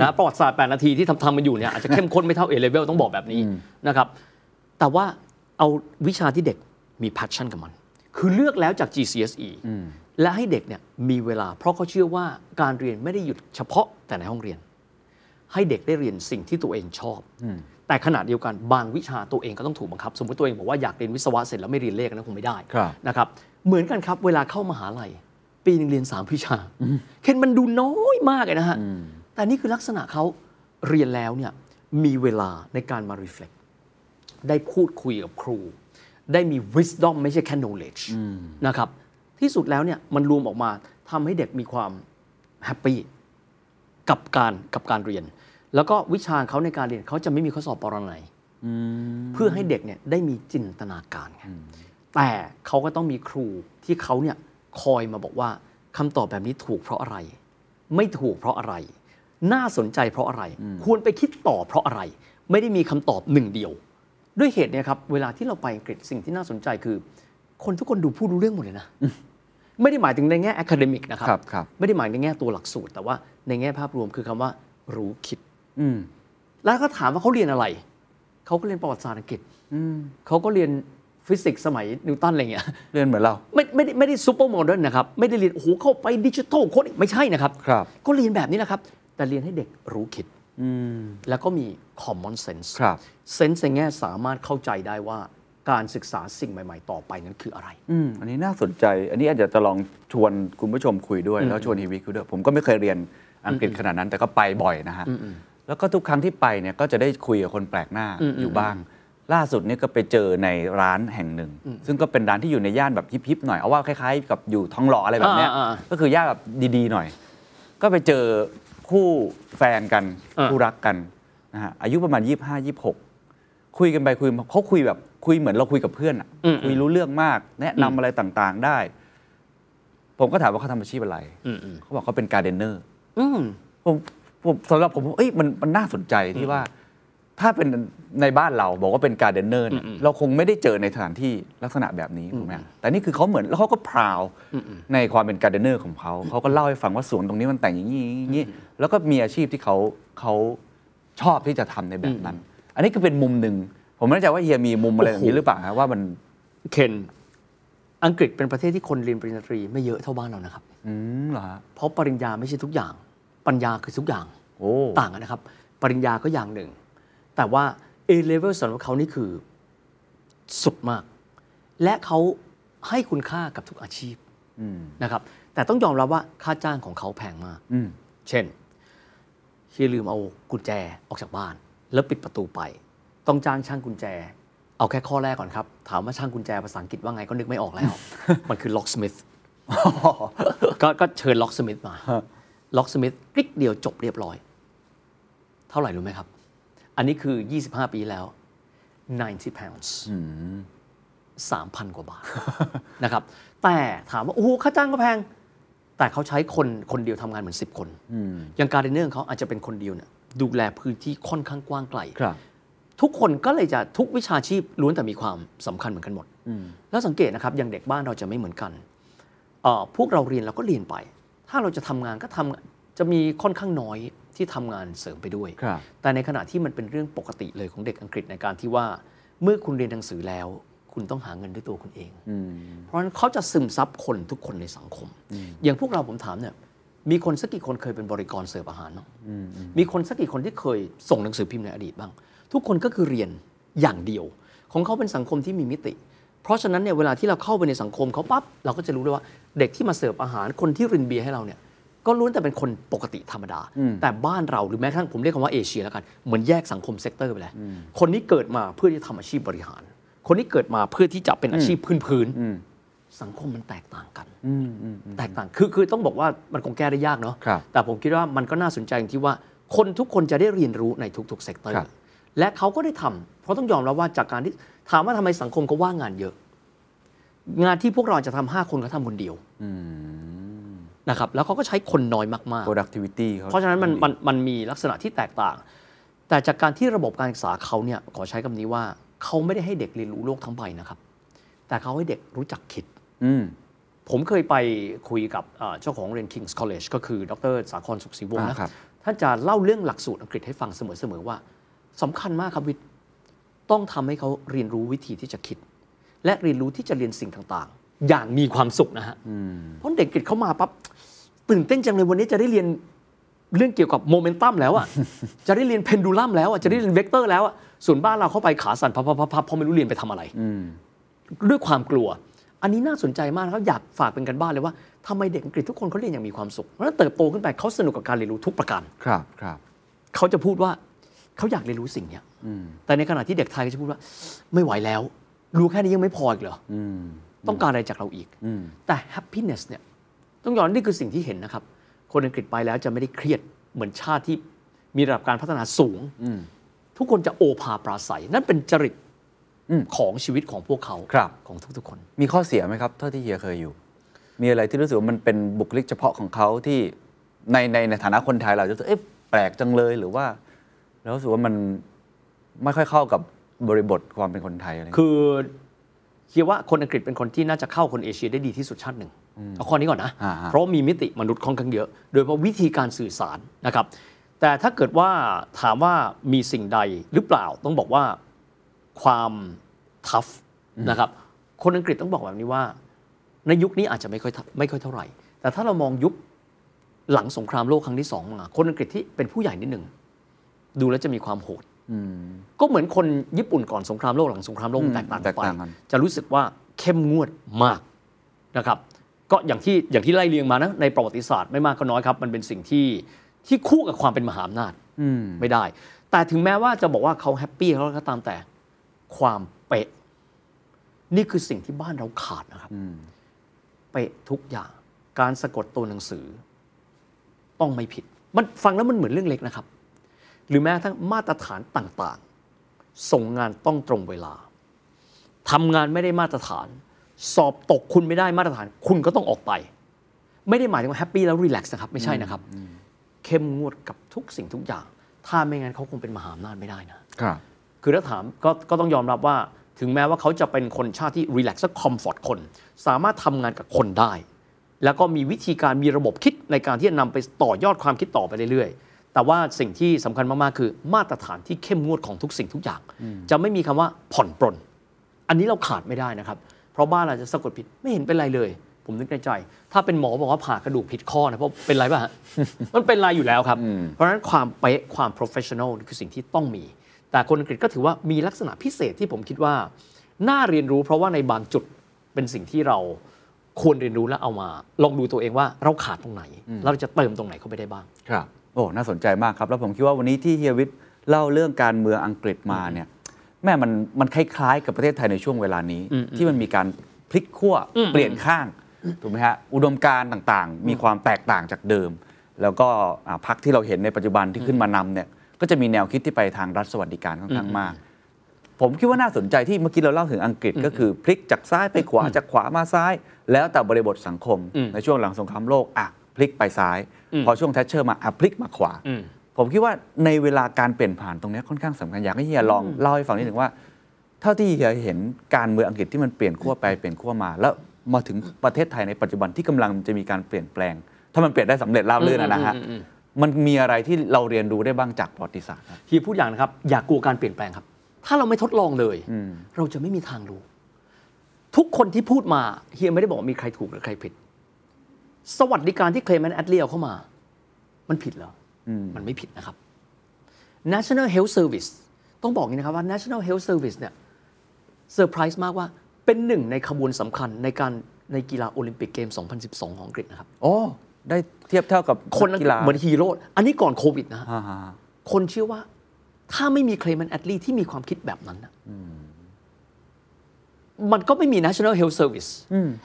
Speaker 2: นะประวัติศาสตร์ 8 นาทีที่ทำทำมันอยู่เนี่ยอาจจะเข้มข้นไม่เท่า A level ต้องบอกแบบนี้นะครับ แต่ว่าเอาวิชาที่เด็กมี passion กับมัน คือเลือกแล้วจาก GCSE และให้เด็กเนี่ยมีเวลา เพราะเขาเชื่อว่าการเรียนไม่ได้หยุดเฉพาะแต่ในห้องเรียน ให้เด็กได้เรียนสิ่งที่ตัวเองชอบ แต่ขณะเดียวกันบางวิชาตัวเองก็ต้องถูกบังคับ สมมติตัวเองบอกว่าอยากเรียนวิศวะเสร็จแล้วไม่เรียนเลขนะคงไม่ได้
Speaker 3: ครับ
Speaker 2: นะครับเหมือนกันครับเวลาเข้ามหาลัย ปีหนึงเรียน 3 วิชาเคนมันดูน้อยมากเลยนะฮะแต่นี่คือลักษณะเขาเรียนแล้วเนี่ยมีเวลาในการมา reflect ได้พูดคุยกับครู ได้มี wisdom ไม่ใช่แค่ knowledge นะครับ ที่สุดแล้วเนี่ยมันรวมออกมาทำให้เด็กมีความแฮปปี้กับการกับการเรียน แล้วก็วิชาเขาในการเรียนเขาจะไม่มีข้อสอบปรนัยเพื่อให้เด็กเนี่ยได้มีจินตนาการไงแต่เขาก็ต้องมีครูที่เขาเนี่ยคอยมาบอกว่าคำตอบแบบนี้ถูกเพราะอะไร ไม่ถูกเพราะอะไร น่าสนใจเพราะอะไร ควรไปคิดต่อเพราะอะไร ไม่ได้มีคำตอบหนึ่งเดียว ด้วยเหตุเนี้ครับเวลาที่เราไปอังกฤษสิ่งที่น่าสนใจคือ คนทุกคนดูพูดรู้เรื่องหมดเลยนะ ไม่ได้หมายถึงในแง่ academic นะครับ
Speaker 3: ครับครับ
Speaker 2: ไม่ได้หมายในแง่ตัวหลักสูตร แต่ว่าในแง่ภาพรวมคือคำว่ารู้คิด
Speaker 3: อืม
Speaker 2: แล้วก็ถามว่าเขาเรียนอะไร เขาก็เรียนประวัติศาสตร์อังกฤษเขาก็เรียนฟิสิกส์สมัยนิวตันอะไรเงี้ย
Speaker 3: เรียนเหมือนเรา
Speaker 2: ไม่ไม่ได้ไม่ได้ super modern นะครับ ไม่ได้เรียนโอ้โหเข้าไป digital code ไม่ใช่นะครับ
Speaker 3: ครับ
Speaker 2: ก็เรียนแบบนี้นะครับ แต่เรียนให้เด็กรู้คิด แล้วก็มี common sense
Speaker 3: ครับ
Speaker 2: เซนส์ในแง่สามารถเข้าใจได้ว่าการศึกษาสิ่งใหม่ ๆ ต่อไปนั้นคืออะไร
Speaker 3: อืมอันนี้น่าสนใจ อันนี้อาจจะจะลองชวนคุณผู้ชมคุยด้วย แล้วชวนฮีวิคุยด้วย ผมก็ไม่เคยเรียนอังกฤษขนาดนั้น แต่ก็ไปบ่อยนะฮะ แล้วก็ทุกครั้งที่ไปเนี่ยก็จะได้คุยกับคนแปลกหน้าอยู่บ้าง ล่าสุดเนี่ยก็ไปเจอในร้านแห่งหนึ่ง ซึ่งก็เป็นร้านที่อยู่ในย่านแบบฮิปๆหน่อย เอาว่าคล้ายๆ กับอยู่ทองหล่ออะไรแบบเนี้ย
Speaker 2: อ่า
Speaker 3: ก็คือย่านแบบดีๆหน่อย ก็ไปเจอ คู่แฟนกัน
Speaker 2: อ่า
Speaker 3: คู่รักกันนะฮะอายุประมาณ 25 26 คุยกันไปคุยมาเขาคุยแบบคุยเหมือนเราคุยกับเพื่อนอะคุยรู้เรื่องมาก แนะนำอะไรต่างๆได้ ผมก็ถามว่าเขาทำอาชีพอะไร
Speaker 2: อืมอืม
Speaker 3: เขาบอกเขาเป็น gardener อื
Speaker 2: ม
Speaker 3: ผมผมสำหรับผมเอ้ยมันมันน่าสนใจที่ว่า ถ้าเป็นในบ้านเราบอกว่าเป็น gardener เนี่ยเราคงไม่ได้เจอในสถานที่ลักษณะแบบนี้ถูกไหมแต่นี่คือเขาเหมือนแล้วเขาก็พราวในความเป็นการ์เดนเนอร์ของเขาเขาก็เล่าให้ฟังว่าสวนตรงนี้มันแต่งอย่างนี้อย่างนี้แล้วก็มีอาชีพที่เขาเขาชอบที่จะทำในแบบนั้น อันนี้ก็เป็นมุมหนึ่งผมไม่แน่ใจว่าเฮียมีมุมอะไรแบบนี้หรือเปล่าฮะว่ามัน
Speaker 2: เคนอังกฤษเป็นประเทศที่คนเรียนปริญญาตรีไม่เยอะเท่าบ้านเรานะครับ
Speaker 3: อืมเหรอฮะ
Speaker 2: เพราะปริญญาไม่ใช่ทุกอย่าง ปัญญาคือทุกอย่าง
Speaker 3: โอ้
Speaker 2: ต่างกันนะครับ ปริญญาก็อย่างหนึ่ง แต่ว่า A level สำหรับเขานี่คือสุดมาก และเขาให้คุณค่ากับทุกอาชีพ
Speaker 3: อืม
Speaker 2: นะครับ แต่ต้องยอมรับว่าค่าจ้างของเขาแพงมาก
Speaker 3: อืม
Speaker 2: เช่นที่ลืมเอากุญแจออกจากบ้าน แล้วปิดประตูไป ต้องจ้างช่างกุญแจ เอาแค่ข้อแรกก่อนครับ ถามว่าช่างกุญแจภาษาอังกฤษว่าไงก็นึกไม่ออกแล้ว มันคือ locksmith ก็ก็เชิญ locksmith มา locksmith คลิกเดียวจบเรียบร้อย เท่าไหร่รู้ไหมครับ อันนี้คือ 25 ปีแล้ว 90 pounds 3,000 กว่าบาท นะครับ แต่ถามว่า โอ้โห ค่าจ้างก็แพง แต่เขาใช้คนคนเดียวทำงานเหมือน 10 คนอย่างการเดนเนอร์ของเขาอาจจะเป็นคนเดียวเนี่ยดูแลพื้นที่ค่อนข้างกว้างไกล
Speaker 3: ครับ
Speaker 2: ทุกคนก็เลยจะทุกวิชาชีพล้วนแต่มีความสำคัญเหมือนกันหมด แล้วสังเกตนะครับ อย่างเด็กบ้านเราจะไม่เหมือนกันเอ่อพวกเราเรียนเราก็เรียนไป ถ้าเราจะทำงานก็ทำจะมีค่อนข้างน้อย ที่ทำงานเสริมไปด้วย
Speaker 3: ครับ
Speaker 2: แต่ในขณะที่มันเป็นเรื่องปกติเลยของเด็กอังกฤษในการที่ว่า เมื่อคุณเรียนหนังสือแล้ว คุณต้องหาเงินด้วยตัวคุณเอง เพราะฉะนั้นเขาจะซึมซับคนทุกคนในสังคม อย่างพวกเราผมถามเนี่ยมีคนสักกี่คนเคยเป็นบริกรเสิร์ฟอาหารเนาะมีคนสักกี่คนที่เคยส่งหนังสือพิมพ์ในอดีตบ้าง ทุกคนก็คือเรียนอย่างเดียว ของเขาเป็นสังคมที่มีมิติ เพราะฉะนั้นเนี่ยเวลาที่เราเข้าไปในสังคมเขาปั๊บเราก็จะรู้เลยว่า เด็กที่มาเสิร์ฟอาหารคนที่รินเบียร์ให้เราเนี่ย ก็ล้วนแต่เป็นคนปกติธรรมดา แต่บ้านเราหรือแม้กระทั่งผมเรียกคำว่าเอเชียแล้วกันเหมือนแยกสังคม sector ไปแล้วคนนี้เกิดมาเพื่อที่จะทำอาชีพบริหาร คนนี้เกิดมาเพื่อที่จะเป็นอาชีพพื้นๆสังคมมันแตกต่างกันแตกต่างคือคือต้องบอกว่ามันคงแก้ได้ยากเนาะ
Speaker 3: ครับ
Speaker 2: แต่ผมคิดว่ามันก็น่าสนใจอย่างที่ว่า คนทุกคนจะได้เรียนรู้ในทุกๆ sector
Speaker 3: ครับ
Speaker 2: และเขาก็ได้ทำเพราะต้องยอมรับว่าจากการที่ถามว่าทำไมสังคมเขาว่างงานเยอะ งานที่พวกเราจะทำห้าคนเขาทำคนเดียว นะครับแล้วเขาก็ใช้คนน้อยมาก
Speaker 3: productivity
Speaker 2: ๆเพราะฉะนั้นมันมันมันมีลักษณะที่แตกต่าง แต่จากการที่ระบบการศึกษาเขาเนี่ยขอใช้คำนี้ว่าเขาไม่ได้ให้เด็กเรียนรู้โลกทั้งใบนะครับ แต่เขาให้เด็กรู้จักคิด
Speaker 3: อืม
Speaker 2: ผมเคยไปคุยกับเอ่อเจ้าของเรียน King's College ก็คือดรสาครสุขศรีวงศ์
Speaker 3: อ่า
Speaker 2: นะครับ ท่านจะเล่าเรื่องหลักสูตรอังกฤษให้ฟังเสมอ ๆ ว่าสำคัญมากครับวิทย์ต้องทำให้เขาเรียนรู้วิธีที่จะคิด และเรียนรู้ที่จะเรียนสิ่งต่างๆ อย่างมีความสุขนะฮะเพราะเด็กอังกฤษเข้ามาปั๊บตื่นเต้นจังเลยวันนี้จะได้เรียนเรื่องเกี่ยวกับโมเมนตัมแล้วอะจะได้เรียน pendulum แล้วอะจะได้เรียนเวกเตอร์แล้วอะส่วนบ้านเราเข้าไปขาสั่นพับๆๆๆเพราะไม่รู้เรียนไปทำอะไรด้วยความกลัว อันนี้น่าสนใจมากนะครับอยากฝากเป็นการบ้านเลยว่าทำไมเด็กอังกฤษทุกคนเขาเรียนอย่างมีความสุขเพราะฉะนั้นเติบโตขึ้นไปเขาสนุกกับการเรียนรู้ทุกประการ
Speaker 3: ครับครับ
Speaker 2: เขาจะพูดว่าเขาอยากเรียนรู้สิ่งเนี้ยแต่ในขณะที่เด็กไทยก็จะพูดว่า ไม่ไหวแล้ว รู้แค่นี้ยังไม่พออีกเหรออ ต้องการอะไรจากเราอีก แต่ happiness เนี่ยต้องยอมรับนี่คือสิ่งที่เห็นนะครับ คนอังกฤษไปแล้วจะไม่ได้เครียดเหมือนชาติที่มีระดับการพัฒนาสูง ทุกคนจะโอภาปราศัย นั่นเป็นจริตของชีวิตของพวกเขา
Speaker 3: ครับ
Speaker 2: ของทุกๆ คน
Speaker 3: มีข้อเสียไหมครับเท่าที่เฮียเคยอยู่ มีอะไรที่รู้สึกว่ามันเป็นบุคลิกเฉพาะของเขาที่ในในในฐานะคนไทยเราจะรู้สึกเอ๊ะแปลกจังเลยหรือว่าแล้วรู้สึกว่ามันไม่ค่อยเข้ากับบริบทความเป็นคนไทยอะไรอย่าง เงี้ย
Speaker 2: คือคิดว่าคนอังกฤษเป็นคนที่น่าจะเข้าคนเอเชียได้ดีที่สุดชาติหนึ่งเอาข้อนี้ก่อนนะ
Speaker 3: อ่าฮะ
Speaker 2: เพราะว่ามีมิติมนุษย์ค่อนข้างเยอะ โดยเฉพาะวิธีการสื่อสารนะครับ แต่ถ้าเกิดว่าถามว่ามีสิ่งใดหรือเปล่าต้องบอกว่าความทัฟนะครับ คนอังกฤษต้องบอกแบบนี้ว่า ในยุคนี้อาจจะไม่ค่อยไม่ค่อยเท่าไหร่ แต่ถ้าเรามองยุคหลังสงครามโลกครั้งที่สองมาคนอังกฤษที่เป็นผู้ใหญ่นิดหนึ่งดูแล้วจะมีความโหด ก็เหมือนคนญี่ปุ่นก่อนสงครามโลกหลังสงครามโลกมันแตกต่างกัน
Speaker 3: แตก
Speaker 2: ไป
Speaker 3: ต่างกัน
Speaker 2: จะรู้สึกว่าเข้มงวดมากนะครับ ก็อย่างที่อย่างที่ไล่เรียงมานะในประวัติศาสตร์ไม่มากก็น้อยครับ มันเป็นสิ่งที่ที่คู่กับความเป็นมหาอำนาจไม่ได้ แต่ถึงแม้ว่าจะบอกว่าเขาแฮปปี้เขาก็ตามแต่ความเป๊ะ นี่คือสิ่งที่บ้านเราขาดนะครับเป๊ะทุกอย่างการสะกดตัวหนังสือ ต้องไม่ผิด มันฟังแล้วมันเหมือนเรื่องเล็กนะครับ หรือแม้กระทั่งมาตรฐานต่างๆ ส่งงานต้องตรงเวลาทำงานไม่ได้มาตรฐาน สอบตกคุณไม่ได้มาตรฐาน คุณก็ต้องออกไป ไม่ได้หมายถึงว่าแฮปปี้แล้วรีแลกซ์นะครับ ไม่ใช่นะครับ เข้มงวดกับทุกสิ่งทุกอย่าง ถ้าไม่งั้นเขาคงเป็นมหาอำนาจไม่ได้นะ
Speaker 3: ครับ
Speaker 2: คือถ้าถามก็ก็ต้องยอมรับว่าถึงแม้ว่าเขาจะเป็นคนชาติที่รีแลกซ์และคอมฟอร์ตคน สามารถทำงานกับคนได้ แล้วก็มีวิธีการมีระบบคิดในการที่จะนำไปต่อยอดความคิดต่อไปเรื่อยๆ แต่ว่าสิ่งที่สำคัญมากๆคือมาตรฐานที่เข้มงวดของทุกสิ่งทุกอย่าง จะไม่มีคำว่าผ่อนปรนอันนี้เราขาดไม่ได้นะครับ เพราะบ้านเราจะสะกดผิดไม่เห็นเป็นไรเลย ผมนึกในใจ ถ้าเป็นหมอบอกว่าผ่ากระดูกผิดข้อนะเพราะเป็นไรป่ะฮะมันเป็นไรอยู่แล้วครับ เพราะฉะนั้นความเป๊ะความ professional นี่คือสิ่งที่ต้องมี แต่คนอังกฤษก็ถือว่ามีลักษณะพิเศษที่ผมคิดว่า น่าเรียนรู้ เพราะว่าในบางจุดเป็นสิ่งที่เราควรเรียนรู้และเอามา ลองดูตัวเองว่าเราขาดตรงไหน เราจะเติมตรงไหนเข้าไปได้บ้าง
Speaker 3: ครับ โอ้น่าสนใจมากครับ แล้วผมคิดว่าวันนี้ที่เฮียวิทย์เล่าเรื่องการเมืองอังกฤษมาเนี่ยแม่มันมันคล้ายๆ กับประเทศไทยในช่วงเวลานี้ ที่มันมีการพลิกขั้วเปลี่ยนข้างถูกไหมฮะอุดมการณ์ต่างๆ มีความแตกต่างจากเดิม แล้วก็อ่าพรรคที่เราเห็นในปัจจุบันที่ขึ้นมานำเนี่ยก็จะมีแนวคิดที่ไปทางรัฐสวัสดิการค่อนข้างมาก ผมคิดว่าน่าสนใจที่เมื่อกี้เราเล่าถึงอังกฤษก็คือพลิกจากซ้ายไปขวาจากขวามาซ้าย แล้วแต่บริบทสังคม
Speaker 2: อืม
Speaker 3: ในช่วงหลังสงครามโลกอะ พลิกไปซ้าย
Speaker 2: อืม
Speaker 3: พอช่วงแทชเชอร์มาอะพลิกมาขวา
Speaker 2: อืม
Speaker 3: ผมคิดว่าในเวลาการเปลี่ยนผ่านตรงเนี้ยค่อนข้างสำคัญอยากให้เฮียลองเล่าให้ฟังนิดหนึ่งว่า เท่าที่เฮียเห็นการเมืองอังกฤษที่มันเปลี่ยนขั้วไปเปลี่ยนขั้วมา แล้วมาถึงประเทศไทยในปัจจุบันที่กำลังจะมีการเปลี่ยนแปลง ถ้ามันเปลี่ยนได้สำเร็จราบรื่นอะนะฮะ
Speaker 2: อืมอืมอืม
Speaker 3: มันมีอะไรที่เราเรียนรู้ได้บ้างจากประวัติศาสตร์ครับ
Speaker 2: เฮียพูดอย่างนะครับ อย่ากลัวการเปลี่ยนแปลงครับ ถ้าเราไม่ทดลองเลย
Speaker 3: อืม
Speaker 2: เราจะไม่มีทางรู้ ทุกคนที่พูดมาเฮียไม่ได้บอกว่ามีใครถูกหรือใครผิด สวัสดิการที่เคลเมนต์แอตต์ลีเข้ามา มันผิดเหรออมันไม่ผิดนะครับ National Health Service ต้องบอกอย่างนี้นะครับว่า National Health Service เนี่ยเซอร์ไพรส์มากว่าเป็นหนึ่งในขบวนสำคัญในการในกีฬาโอลิมปิกเกม 2012 ของอังกฤษนะครับ
Speaker 3: โอ้ได้เทียบเท่ากับ
Speaker 2: คนอังกฤษ
Speaker 3: กีฬา
Speaker 2: เหมือนฮีโร่อันนี้ก่อนโควิดนะฮะ
Speaker 3: ฮ่าฮ่า
Speaker 2: คนเชื่อว่าถ้าไม่มีเคลม a นแอดลีที่มีความคิดแบบนั้นนะมันก็ไม่มี National Health Service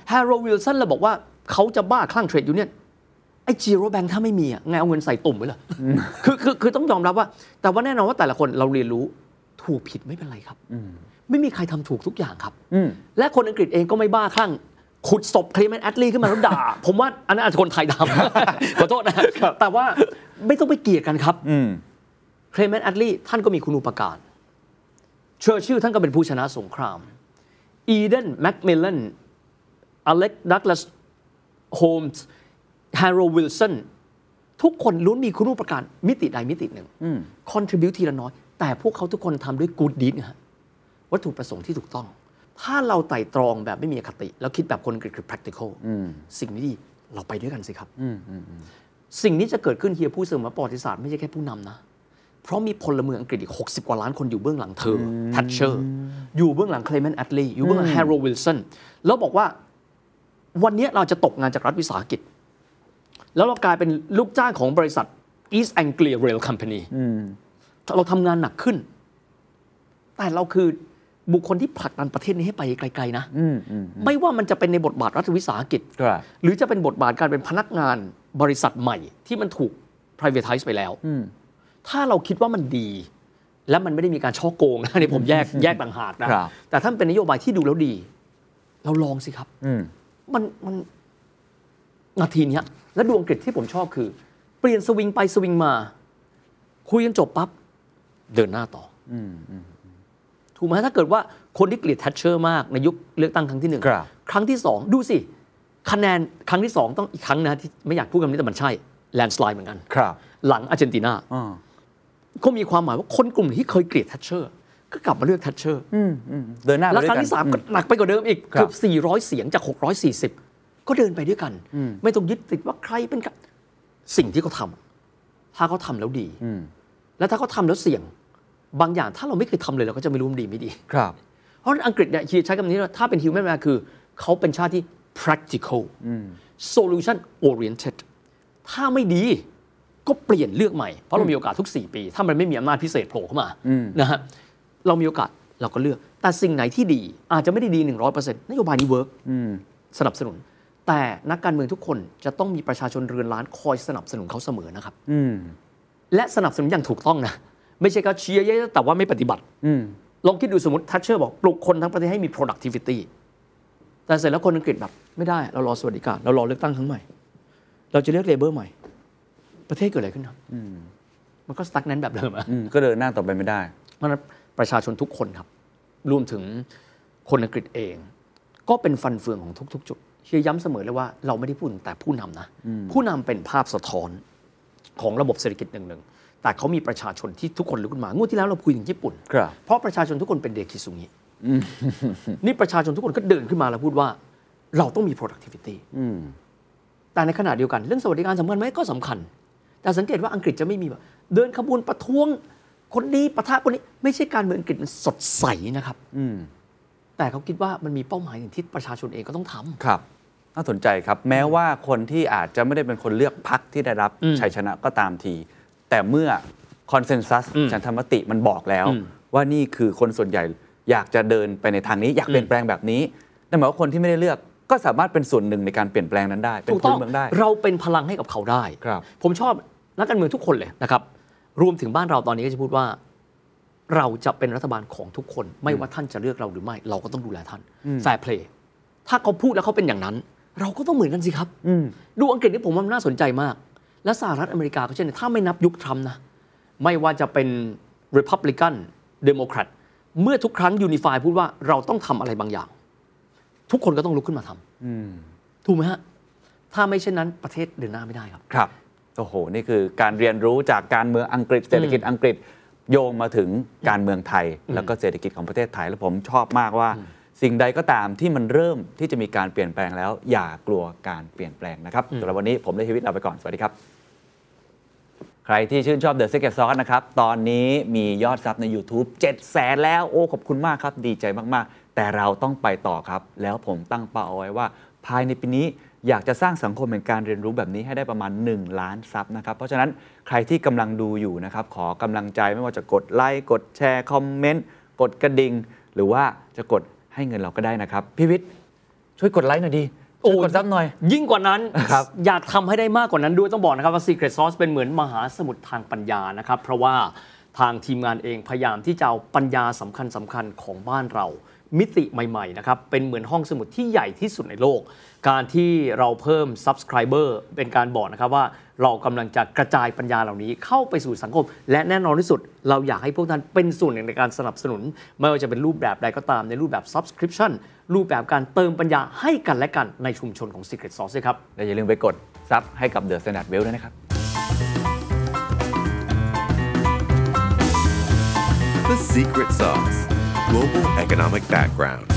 Speaker 2: แฮโรลด์วิลสันเราบอกว่า เขาจะบ้าคลั่ง trade unionไอ้ Girobank ถ้าไม่มีอะไงเอาเงินใส่ตุ่มไว้เหรออคือคือคือต้องยอมรับว่า แต่ว่าแน่นอนว่าแต่ละคนเราเรียนรู้ถูกผิดไม่เป็นไรครับไม่มีใครทำถูกทุกอย่างครับ
Speaker 3: อืม
Speaker 2: และคนอังกฤษเองก็ไม่บ้าคลั่งขุดศพเคลม a นแอดลีขึ้นมาแล้วด่า ผมว่าอันนั้นอาจจะคนไทยทำขอโทษนะ แต่ว่าไม่ต้องไปเกลียดกันครับ
Speaker 3: อืม
Speaker 2: เคลเมนต์แอตต์ลีท่านก็มีคุณอุปการ เชอร์ชิลท่านก็เป็นผู้ชนะสงคราม อีเดนแม็กมิลเลนอเล็กดักลาส โฮมแฮโรลด์วิลสันทุกคนล้วนมีคุณอุปการมิติใดมิติหนึ่ง contribute ทีละน้อย แต่พวกเขาทุกคนทำด้วยกูดดีนะฮะวัตถุประสงค์ที่ถูกต้อง ถ้าเราไตร่ตรองแบบไม่มีอคติ แล้วคิดแบบคนอังกฤษคือ practical สิ่งนี้ดีเราไปด้วยกันสิครับสิ่งนี้จะเกิดขึ้นเฮียพูดเสมอประวัติศาสตร์ไม่ใช่แค่ผู้นำนะ เพราะมีพลเมืองอังกฤษอีก 60 กว่าล้านคนอยู่เบื้องหลังเธอแทชเชอร์อยู่เบื้องหลังเคลเมนต์แอตต์ลีอยู่เบื้องหลังแฮโรลด์วิลสันแล้วบอกว่า วันนี้เราจะตกงานจากรัฐวิสาหกิจ แล้วเรากลายเป็นลูกจ้างของบริษัท East Anglia Rail Company เราทำงานหนักขึ้น แต่เราคือบุคคลที่ผลักดันประเทศนี้ให้ไปไกลๆนะไม่ว่ามันจะเป็นในบทบาทรัฐวิสาหกิจ
Speaker 3: ครับ
Speaker 2: หรือจะเป็นบทบาทการเป็นพนักงานบริษัทใหม่ที่มันถูก privatize ไปแล้วถ้าเราคิดว่ามันดี และมันไม่ได้มีการช่อโกงนะนี่ผมแยกแยกต่างหากนะ
Speaker 3: ครับ
Speaker 2: แต่ถ้ามันเป็นนโยบายที่ดูแล้วดี เราลองสิครับ
Speaker 3: อื ม
Speaker 2: มันมันนาทีเนี้ยและดวงกฤษที่ผมชอบคือ เปลี่ยนสวิงไปสวิงมา คุยกันจบปั๊บเดินหน้าต่ออถูกไหมถ้าเกิดว่าคนที่เกลียดแทชเชอร์มากในยุคเลือกตั้งครั้งที่หนึ่ง
Speaker 3: ครับ
Speaker 2: ครั้งที่สองดูสิคะแนนครั้งที่สองต้องอีกครั้งนะที่ไม่อยากพูดคำนี้แต่มันใช่landslide เหมือนกัน
Speaker 3: ครับ
Speaker 2: หลังอาร์เจนตินา
Speaker 3: อ่า
Speaker 2: ก็มีความหมายว่าคนกลุ่มที่เคยเกลียดแทชเชอร์ ก็กลับมาเลือกแทชเชอร์
Speaker 3: อืมอืมเดินหน้าไป
Speaker 2: แล้ว
Speaker 3: ด้วย
Speaker 2: ครั้ง
Speaker 3: กัน
Speaker 2: ที่สาม
Speaker 3: อื
Speaker 2: ก็หนักไปกว่าเดิมอีก
Speaker 3: ครับ
Speaker 2: เกือบ400 เสียงจาก 640 ก็เดินไปด้วยกัน ไม่ต้องยึดติดว่าใครเป็นกับสิ่งที่เขาทำถ้าเขาทำแล้วดีแล้วถ้าเขาทำแล้วเสี่ยง บางอย่างถ้าเราไม่เคยทำเลยเราก็จะไม่รู้มันดีไม่ดี
Speaker 3: ครับ
Speaker 2: เพราะฉะนั้นอังกฤษเนี่ยเฮียใช้คำนี้ว่าถ้าเป็น human man คือเขาเป็นชาติที่ practical solution oriented ถ้าไม่ดีก็เปลี่ยนเลือกใหม่ เพราะเรามีโอกาสทุก 4 ปี ถ้ามันไม่มีอำนาจพิเศษโผล่เข้ามานะฮะ เรามีโอกาสเราก็เลือก แต่สิ่งไหนที่ดีอาจจะไม่ได้ดี 100%นโยบายนี้ work สนับสนุน แต่นักการเมืองทุกคนจะต้องมีประชาชนเรือนล้านคอยสนับสนุนเขาเสมอนะครับ
Speaker 3: อืม
Speaker 2: และสนับสนุนอย่างถูกต้องนะ ไม่ใช่ก็เชียร์เยอะๆแต่ว่าไม่ปฏิบัติ
Speaker 3: อืม
Speaker 2: ลองคิดดูสมมติแทตเชอร์บอกปลุกคนทั้งประเทศให้มี productivity แต่เสร็จแล้วคนอังกฤษแบบ ไม่ได้เรารอสวัสดิการ เรารอเลือกตั้งครั้งใหม่ เราจะเลือก Labour ใหม่ ประเทศเกิดอะไรขึ้นครับมันก็ stuck นั้นแบบเดิมอะ
Speaker 3: อืมก็เดินหน้าต่อไปไม่ได้
Speaker 2: เพราะฉะนั้น ประชาชนทุกคนครับ รวมถึงคนอังกฤษเอง ก็เป็นฟันเฟืองของทุก ๆ จุดเชียร์ย้ำเสมอเลยว่าเราไม่ได้พูดถึงแต่ผู้นำนะ ผู้นำเป็นภาพสะท้อนของระบบเศรษฐกิจหนึ่งๆแต่เขามีประชาชนที่ทุกคนลุกขึ้นมางวดที่แล้วเราคุยถึงญี่ปุ่น
Speaker 3: ครับ
Speaker 2: เพราะประชาชนทุกคนเป็นเดคิซุงินี่ประชาชนทุกคนก็เดินขึ้นมาแล้วพูดว่า เราต้องมี productivity
Speaker 3: อืม
Speaker 2: แต่ในขณะเดียวกันเรื่องสวัสดิการสำคัญไหมก็สำคัญ แต่สังเกตว่าอังกฤษจะไม่มีแบบเดินขบวนประท้วง คนนี้ประทะคนนี้ไม่ใช่การเมืองอังกฤษมันสดใสนะครับ
Speaker 3: อืม
Speaker 2: แต่เขาคิดว่ามันมีเป้าหมายอย่างที่ประชาชนเองก็ต้องทำ
Speaker 3: ครับน่าสนใจครับ แม้ว่าคนที่อาจจะไม่ได้เป็นคนเลือกพักที่ได้รับ
Speaker 2: อืม
Speaker 3: ชัยชนะก็ตามที แต่เมื่อคอนเซนแซส
Speaker 2: อืม
Speaker 3: ฉันธรรมติมันบอกแล้ว
Speaker 2: อืม
Speaker 3: ว่านี่คือคนส่วนใหญ่อยากจะเดินไปในทางนี้ อยากเปลี่ยนแปลงแบบนี้นั่นหมายว่าคนที่ไม่ได้เลือกก็สามารถเป็นส่วนหนึ่งในการเปลี่ยนแปลงนั้นได้ เป็น
Speaker 2: ถูก
Speaker 3: พ
Speaker 2: ต้
Speaker 3: ล
Speaker 2: อง
Speaker 3: เมืองได้
Speaker 2: เราเป็นพลังให้กับเขาได้
Speaker 3: ครับ
Speaker 2: ผมชอบนักการเมืองทุกคนเลยนะครับ รวมถึงบ้านเราตอนนี้ก็จะพูดว่า เราจะเป็นรัฐบาลของทุกคน ไม่ว่าท่านจะเลือกเราหรือไม่ เราก็ต้องดูแลท่านแฟร์เพลย์ถ้าเขาพูดแล้วเขาเป็นอย่างนั้น เราก็ต้องเหมือนกันสิครับ
Speaker 3: อืม
Speaker 2: ดูอังกฤษนี่ผมว่ามันน่าสนใจมาก และสหรัฐอเมริกาก็เช่นกันถ้าไม่นับยุคทรัมป์นะไม่ว่าจะเป็น Republican Democrat เมื่อทุกครั้งยูนิฟายพูดว่าเราต้องทำอะไรบางอย่าง ทุกคนก็ต้องลุกขึ้นมาทำถูกไหมฮะ ถ้าไม่เช่นนั้นประเทศเดินหน้าไม่ได้ครับ
Speaker 3: ครับ โอ้โห นี่คือการเรียนรู้จากการเมืองอังกฤษ เศรษฐกิจอังกฤษโยงมาถึงการเมืองไทย แล้วก็เศรษฐกิจของประเทศไทย แล้วผมชอบมากว่า สิ่งใดก็ตามที่มันเริ่มที่จะมีการเปลี่ยนแปลงแล้ว อย่ากลัวการเปลี่ยนแปลงนะครับสำหรับวันนี้ผมได้ชีวิตเราไปก่อน สวัสดีครับ ใครที่ชื่นชอบ The Secret Sauce นะครับ ตอนนี้มียอด sub ใน YouTube 7แสนแล้วโอ้ขอบคุณมากครับ ดีใจมากๆ แต่เราต้องไปต่อครับ แล้วผมตั้งเป้าเอาไว้ว่า ภายในปีนี้ อยากจะสร้างสังคมแห่งการเรียนรู้แบบนี้ให้ได้ประมาณ 1 ล้าน sub นะครับ เพราะฉะนั้นใครที่กำลังดูอยู่นะครับ ขอกำลังใจไม่ว่าจะกดไลค์กดแชร์คอมเมนต์กดกระดิ่งหรือว่าจะกดให้เงินเราก็ได้นะครับพี่วิทย์ช่วยกดไลค์หน่อยดีช่วยกด sub หน่อย
Speaker 2: ยิ่งกว่านั้น
Speaker 3: ครับ
Speaker 2: อยากทำให้ได้มากกว่านั้นด้วยต้องบอกนะครับว่า Secret Sauce เป็นเหมือนมหาสมุทรทางปัญญานะครับ เพราะว่าทางทีมงานเองพยายามที่จะเอาปัญญาสำคัญสคัญๆของบ้านเรา มิติใหม่ๆนะครับเป็นเหมือนห้องสมุดที่ใหญ่ที่สุดในโลก การที่เราเพิ่ม Subscriber เป็นการบอกนะครับว่าเรากำลังจะกระจายปัญญาเหล่านี้เข้าไปสู่สังคม และแน่นอนที่สุด เราอยากให้พวกท่านเป็นส่วนหนึ่งในการสนับสนุน ไม่ว่าจะเป็นรูปแบบใดก็ตามในรูปแบบ Subscription รูปแบบการเติมปัญญาให้กันและกันในชุมชนของ Secret Sauce ด้วยครับ
Speaker 3: และอย่าลืมไปกดซับให้กับ The Standard Well ด้วยนะครับ
Speaker 4: The Secret Sauce Global Economic Background.